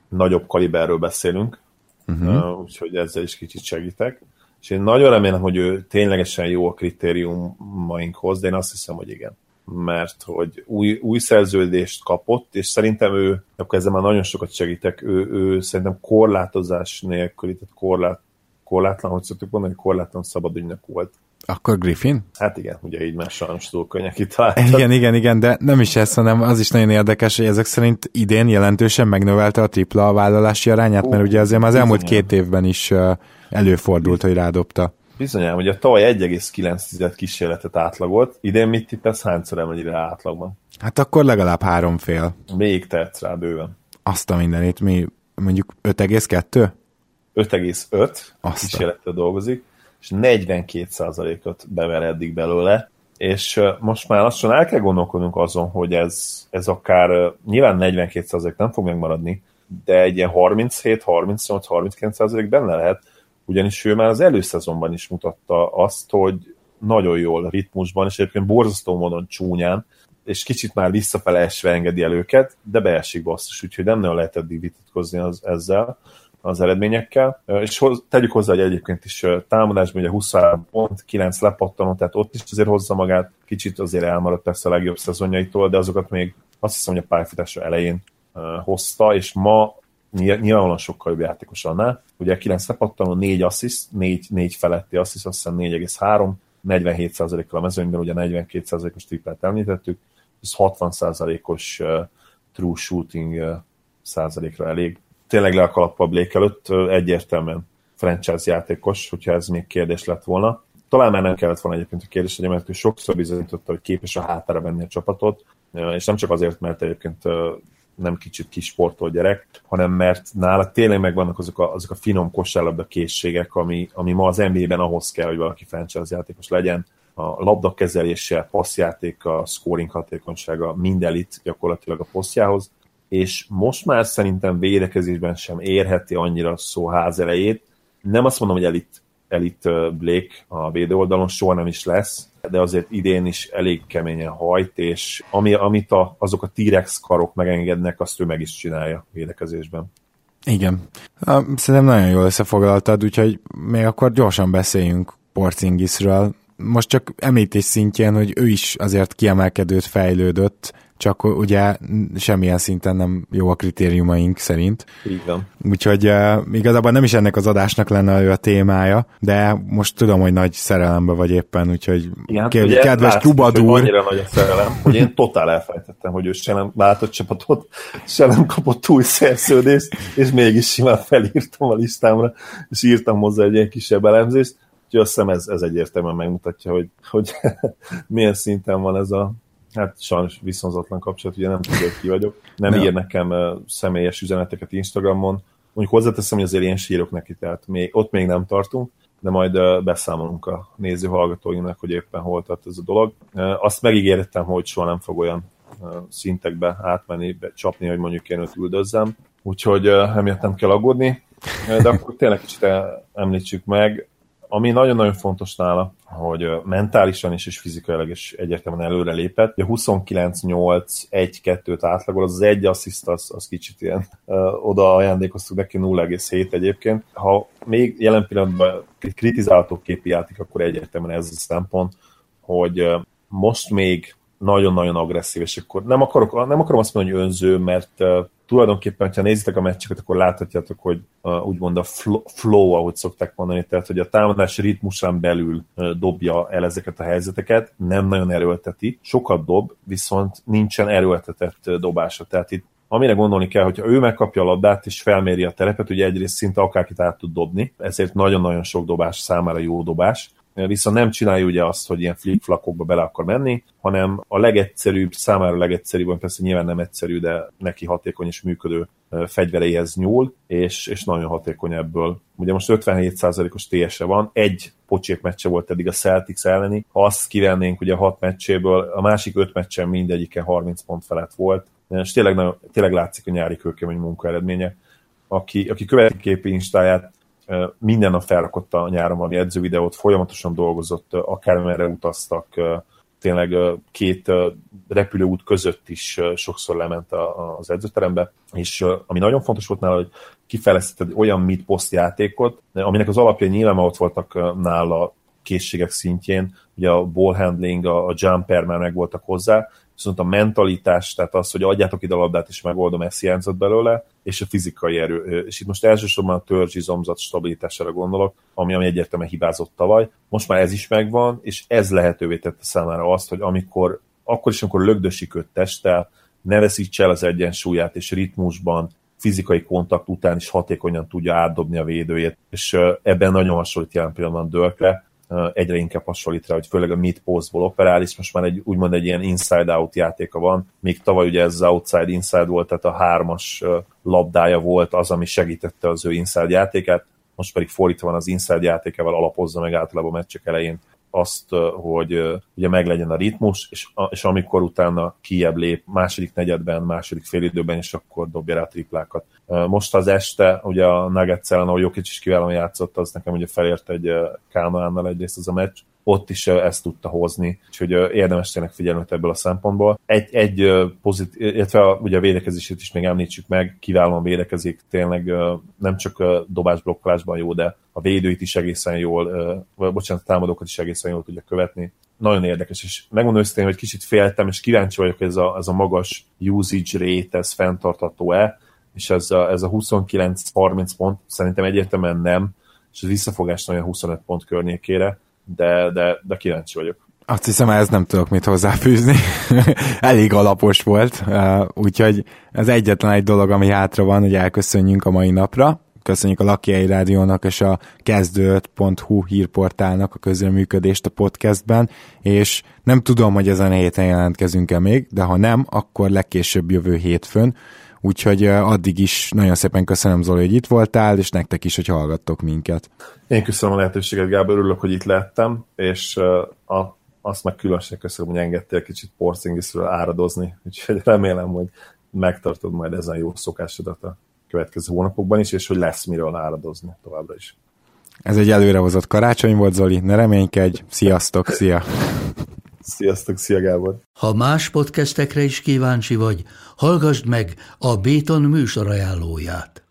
Nagyobb kaliberről beszélünk, uh-huh. úgyhogy ezzel is kicsit segítek. És én nagyon remélem, hogy ő ténylegesen jó a kritériumainkhoz, de én azt hiszem, hogy igen. Mert hogy új, új szerződést kapott, és szerintem ő, akkor ezzel már nagyon sokat segítek, ő, ő szerintem korlátozás nélkül, tehát korlát, korlátlan, hogy szoktuk mondani, korlátlan szabadügynek volt akkor Griffin? Hát igen, ugye így már sajnos túl könnyen Igen, igen, igen, de nem is ez, hanem az is nagyon érdekes, hogy ezek szerint idén jelentősen megnövelte a tripla a vállalási arányát, mert ugye azért már az elmúlt két évben is előfordult, hogy rádobta. Bizonyám, ugye tavaly 1,9 kísérletet átlagolt, idén mit tippesz, hányszor emeli rá átlagban? Hát akkor legalább három fél. Még tehetsz rá bőven. Azt a mindenit, mi mondjuk 5,2? 5,5 kísérletet dolgozik és 42%-ot bever eddig belőle, és most már lassan el kell gondolkodnunk azon, hogy ez, ez akár nyilván 42% nem fog megmaradni, de egy ilyen 37, 38, 39% benne lehet, ugyanis ő már az előszezonban is mutatta azt, hogy nagyon jól ritmusban, és egyébként borzasztó módon csúnyán, és kicsit már visszafele esve engedi el őket, de beesik basszus, úgyhogy nem nagyon lehet eddig vitatkozni az, ezzel az eredményekkel, és hoz, tegyük hozzá, hogy egyébként is támadásban ugye 23 pont, 9 lepattanó, tehát ott is azért hozza magát, kicsit azért elmaradt persze a legjobb szezonjaitól, de azokat még azt hiszem, hogy a pályafutása elején hozta, és ma nyilvánvalóan sokkal jobb játékos annál. Ugye 9 lepattanó, 4 assziszt, 4, 4 feletti assziszt, azt hiszem 4,3, 47%-kal a mezőnyben, ugye 42%-os triplát említettük, ez 60%-os uh, true shooting százalékra elég tényleg le a kalappal Blake előtt, egyértelműen franchise játékos, hogyha ez még kérdés lett volna. Talán már nem kellett volna egyébként a kérdés, hogy mert ő sokszor bizonyította, hogy képes a hátára venni a csapatot, és nem csak azért, mert egyébként nem kicsit kis sportol gyerek, hanem mert nála tényleg megvannak azok a, azok a finom kosárlabda készségek, ami, ami ma az NBA-ben ahhoz kell, hogy valaki franchise játékos legyen. A labda kezelése, passzjátéka, scoring hatékonysága, mind elit gyakorlatilag a posztjához és most már szerintem védekezésben sem érheti annyira szó ház elejét. Nem azt mondom, hogy elit, elit Blake a védő oldalon, soha nem is lesz, de azért idén is elég keményen hajt, és ami, amit a, azok a T-Rex karok megengednek, azt ő meg is csinálja védekezésben. Igen. Szerintem nagyon jól összefoglaltad, úgyhogy még akkor gyorsan beszéljünk Porcingisről. most csak említés szintjén, hogy ő is azért kiemelkedőt fejlődött, csak ugye semmilyen szinten nem jó a kritériumaink szerint. Így van. Úgyhogy uh, igazából nem is ennek az adásnak lenne ő a témája, de most tudom, hogy nagy szerelembe vagy éppen, úgyhogy Igen, kér, ugye kedves látszik, trubadúr. Hogy annyira nagy a szerelem, hogy én totál elfelejtettem, hogy ő se nem látott csapatot, se nem kapott új szerződést, és mégis simán felírtam a listámra, és írtam hozzá egy ilyen kisebb elemzést, úgyhogy azt hiszem ez, ez egyértelműen megmutatja, hogy, hogy milyen szinten van ez a Hát sajnos viszonzatlan kapcsolat, ugye nem tudja, hogy ki vagyok. Nem ír nekem személyes üzeneteket Instagramon. Mondjuk hozzáteszem, hogy azért én sírok neki, tehát még, ott még nem tartunk, de majd beszámolunk a néző hallgatóinknak, hogy éppen hol tart ez a dolog. Azt megígértem, hogy soha nem fog olyan szintekbe átmenni, be, csapni, hogy mondjuk én őt üldözzem. Úgyhogy emiatt nem kell aggódni. De akkor tényleg kicsit említsük meg, ami nagyon-nagyon fontos nála, hogy mentálisan is és fizikailag is egyértelműen előre lépett. A 29-8-1-2-t átlagol, az, az egy assziszt, az, az kicsit ilyen uh, oda ajándékoztuk neki 0,7 egyébként. Ha még jelen pillanatban kritizálható képi játék, akkor egyértelműen ez a szempont, hogy most még nagyon-nagyon agresszív, és akkor nem, akarok, nem akarom azt mondani, hogy önző, mert tulajdonképpen, ha nézitek a meccseket, akkor láthatjátok, hogy uh, úgymond a flow, ahogy szokták mondani, tehát hogy a támadás ritmusán belül dobja el ezeket a helyzeteket, nem nagyon erőlteti, sokat dob, viszont nincsen erőltetett dobása, tehát itt amire gondolni kell, hogyha ő megkapja a labdát és felméri a terepet, ugye egyrészt szinte akárkit át tud dobni, ezért nagyon-nagyon sok dobás számára jó dobás, viszont nem csinálja ugye azt, hogy ilyen flick-flakokba bele akar menni, hanem a legegyszerűbb, számára a legegyszerűbb, persze nyilván nem egyszerű, de neki hatékony és működő fegyvereihez nyúl, és, és nagyon hatékony ebből. Ugye most 57%-os TS-e van, egy pocsék meccse volt eddig a Celtics elleni, ha azt kivennénk ugye a hat meccséből, a másik öt meccsen mindegyike 30 pont felett volt, és tényleg, nagyon, tényleg látszik a nyári kőkemény munka eredménye. Aki, aki követi képi instáját, minden nap felrakott a nyáron valami edzővideót, folyamatosan dolgozott, akármerre utaztak, tényleg két repülőút között is sokszor lement az edzőterembe, és ami nagyon fontos volt nála, hogy kifejlesztett olyan mid-post játékot, aminek az alapja nyilván ott voltak nála készségek szintjén, ugye a ball handling, a jumper már meg voltak hozzá, viszont a mentalitás, tehát az, hogy adjátok ide a labdát, és megoldom, ezt hiányzott belőle, és a fizikai erő. És itt most elsősorban a törzsizomzat stabilitására gondolok, ami, ami egyértelműen hibázott tavaly. Most már ez is megvan, és ez lehetővé tette számára azt, hogy amikor, akkor is, amikor lögdösik őt testtel, ne veszítse el az egyensúlyát, és ritmusban, fizikai kontakt után is hatékonyan tudja átdobni a védőjét, és ebben nagyon hasonlít jelen pillanatban Dörkre, egyre inkább hasonlít rá, hogy főleg a mid postból operál, és most már egy, úgymond egy ilyen inside-out játéka van, míg tavaly ugye ez az outside-inside volt, tehát a hármas labdája volt az, ami segítette az ő inside játékát, most pedig fordítva van az inside játékával alapozza meg általában a meccsek elején azt, hogy ugye meglegyen a ritmus, és, és amikor utána kiebb lép második negyedben, második félidőben, és akkor dobja rá triplákat. Most az este, ugye a Nuggets ellen, ahol Jokic is kiválóan játszott, az nekem ugye felért egy Kánoánnal egyrészt az a meccs, ott is ezt tudta hozni, úgyhogy érdemes tényleg figyelni ebből a szempontból. Egy, egy pozitív, illetve a, ugye a védekezését is még említsük meg, kiválóan védekezik, tényleg nem csak dobásblokkolásban jó, de a védőit is egészen jól, vagy bocsánat, a támadókat is egészen jól tudja követni. Nagyon érdekes, és megmondom őszintén, hogy kicsit féltem, és kíváncsi vagyok, hogy ez a, ez a magas usage rate, ez fenntartható-e, és ez a, ez a 29-30 pont szerintem egyértelműen nem, és az visszafogás nagyon 25 pont környékére, de, de, de kíváncsi vagyok. Azt hiszem, ez nem tudok mit hozzáfűzni. Elég alapos volt, úgyhogy ez egyetlen egy dolog, ami hátra van, hogy elköszönjünk a mai napra. Köszönjük a Lakiai Rádiónak és a kezdő.hu hírportálnak a közreműködést a podcastben, és nem tudom, hogy ezen a héten jelentkezünk-e még, de ha nem, akkor legkésőbb jövő hétfőn, Úgyhogy addig is nagyon szépen köszönöm Zoli, hogy itt voltál, és nektek is, hogy hallgattok minket. Én köszönöm a lehetőséget, Gábor, örülök, hogy itt lettem, és a, azt meg különösen köszönöm, hogy engedtél kicsit Porzingisről áradozni, úgyhogy remélem, hogy megtartod majd ezen jó szokásodat a következő hónapokban is, és hogy lesz miről áradozni továbbra is. Ez egy előrehozott karácsony volt, Zoli, ne reménykedj, sziasztok, szia! Sziasztok, szia Gábor! Ha más podcastekre is kíváncsi vagy, hallgassd meg a Béton műsor ajánlóját.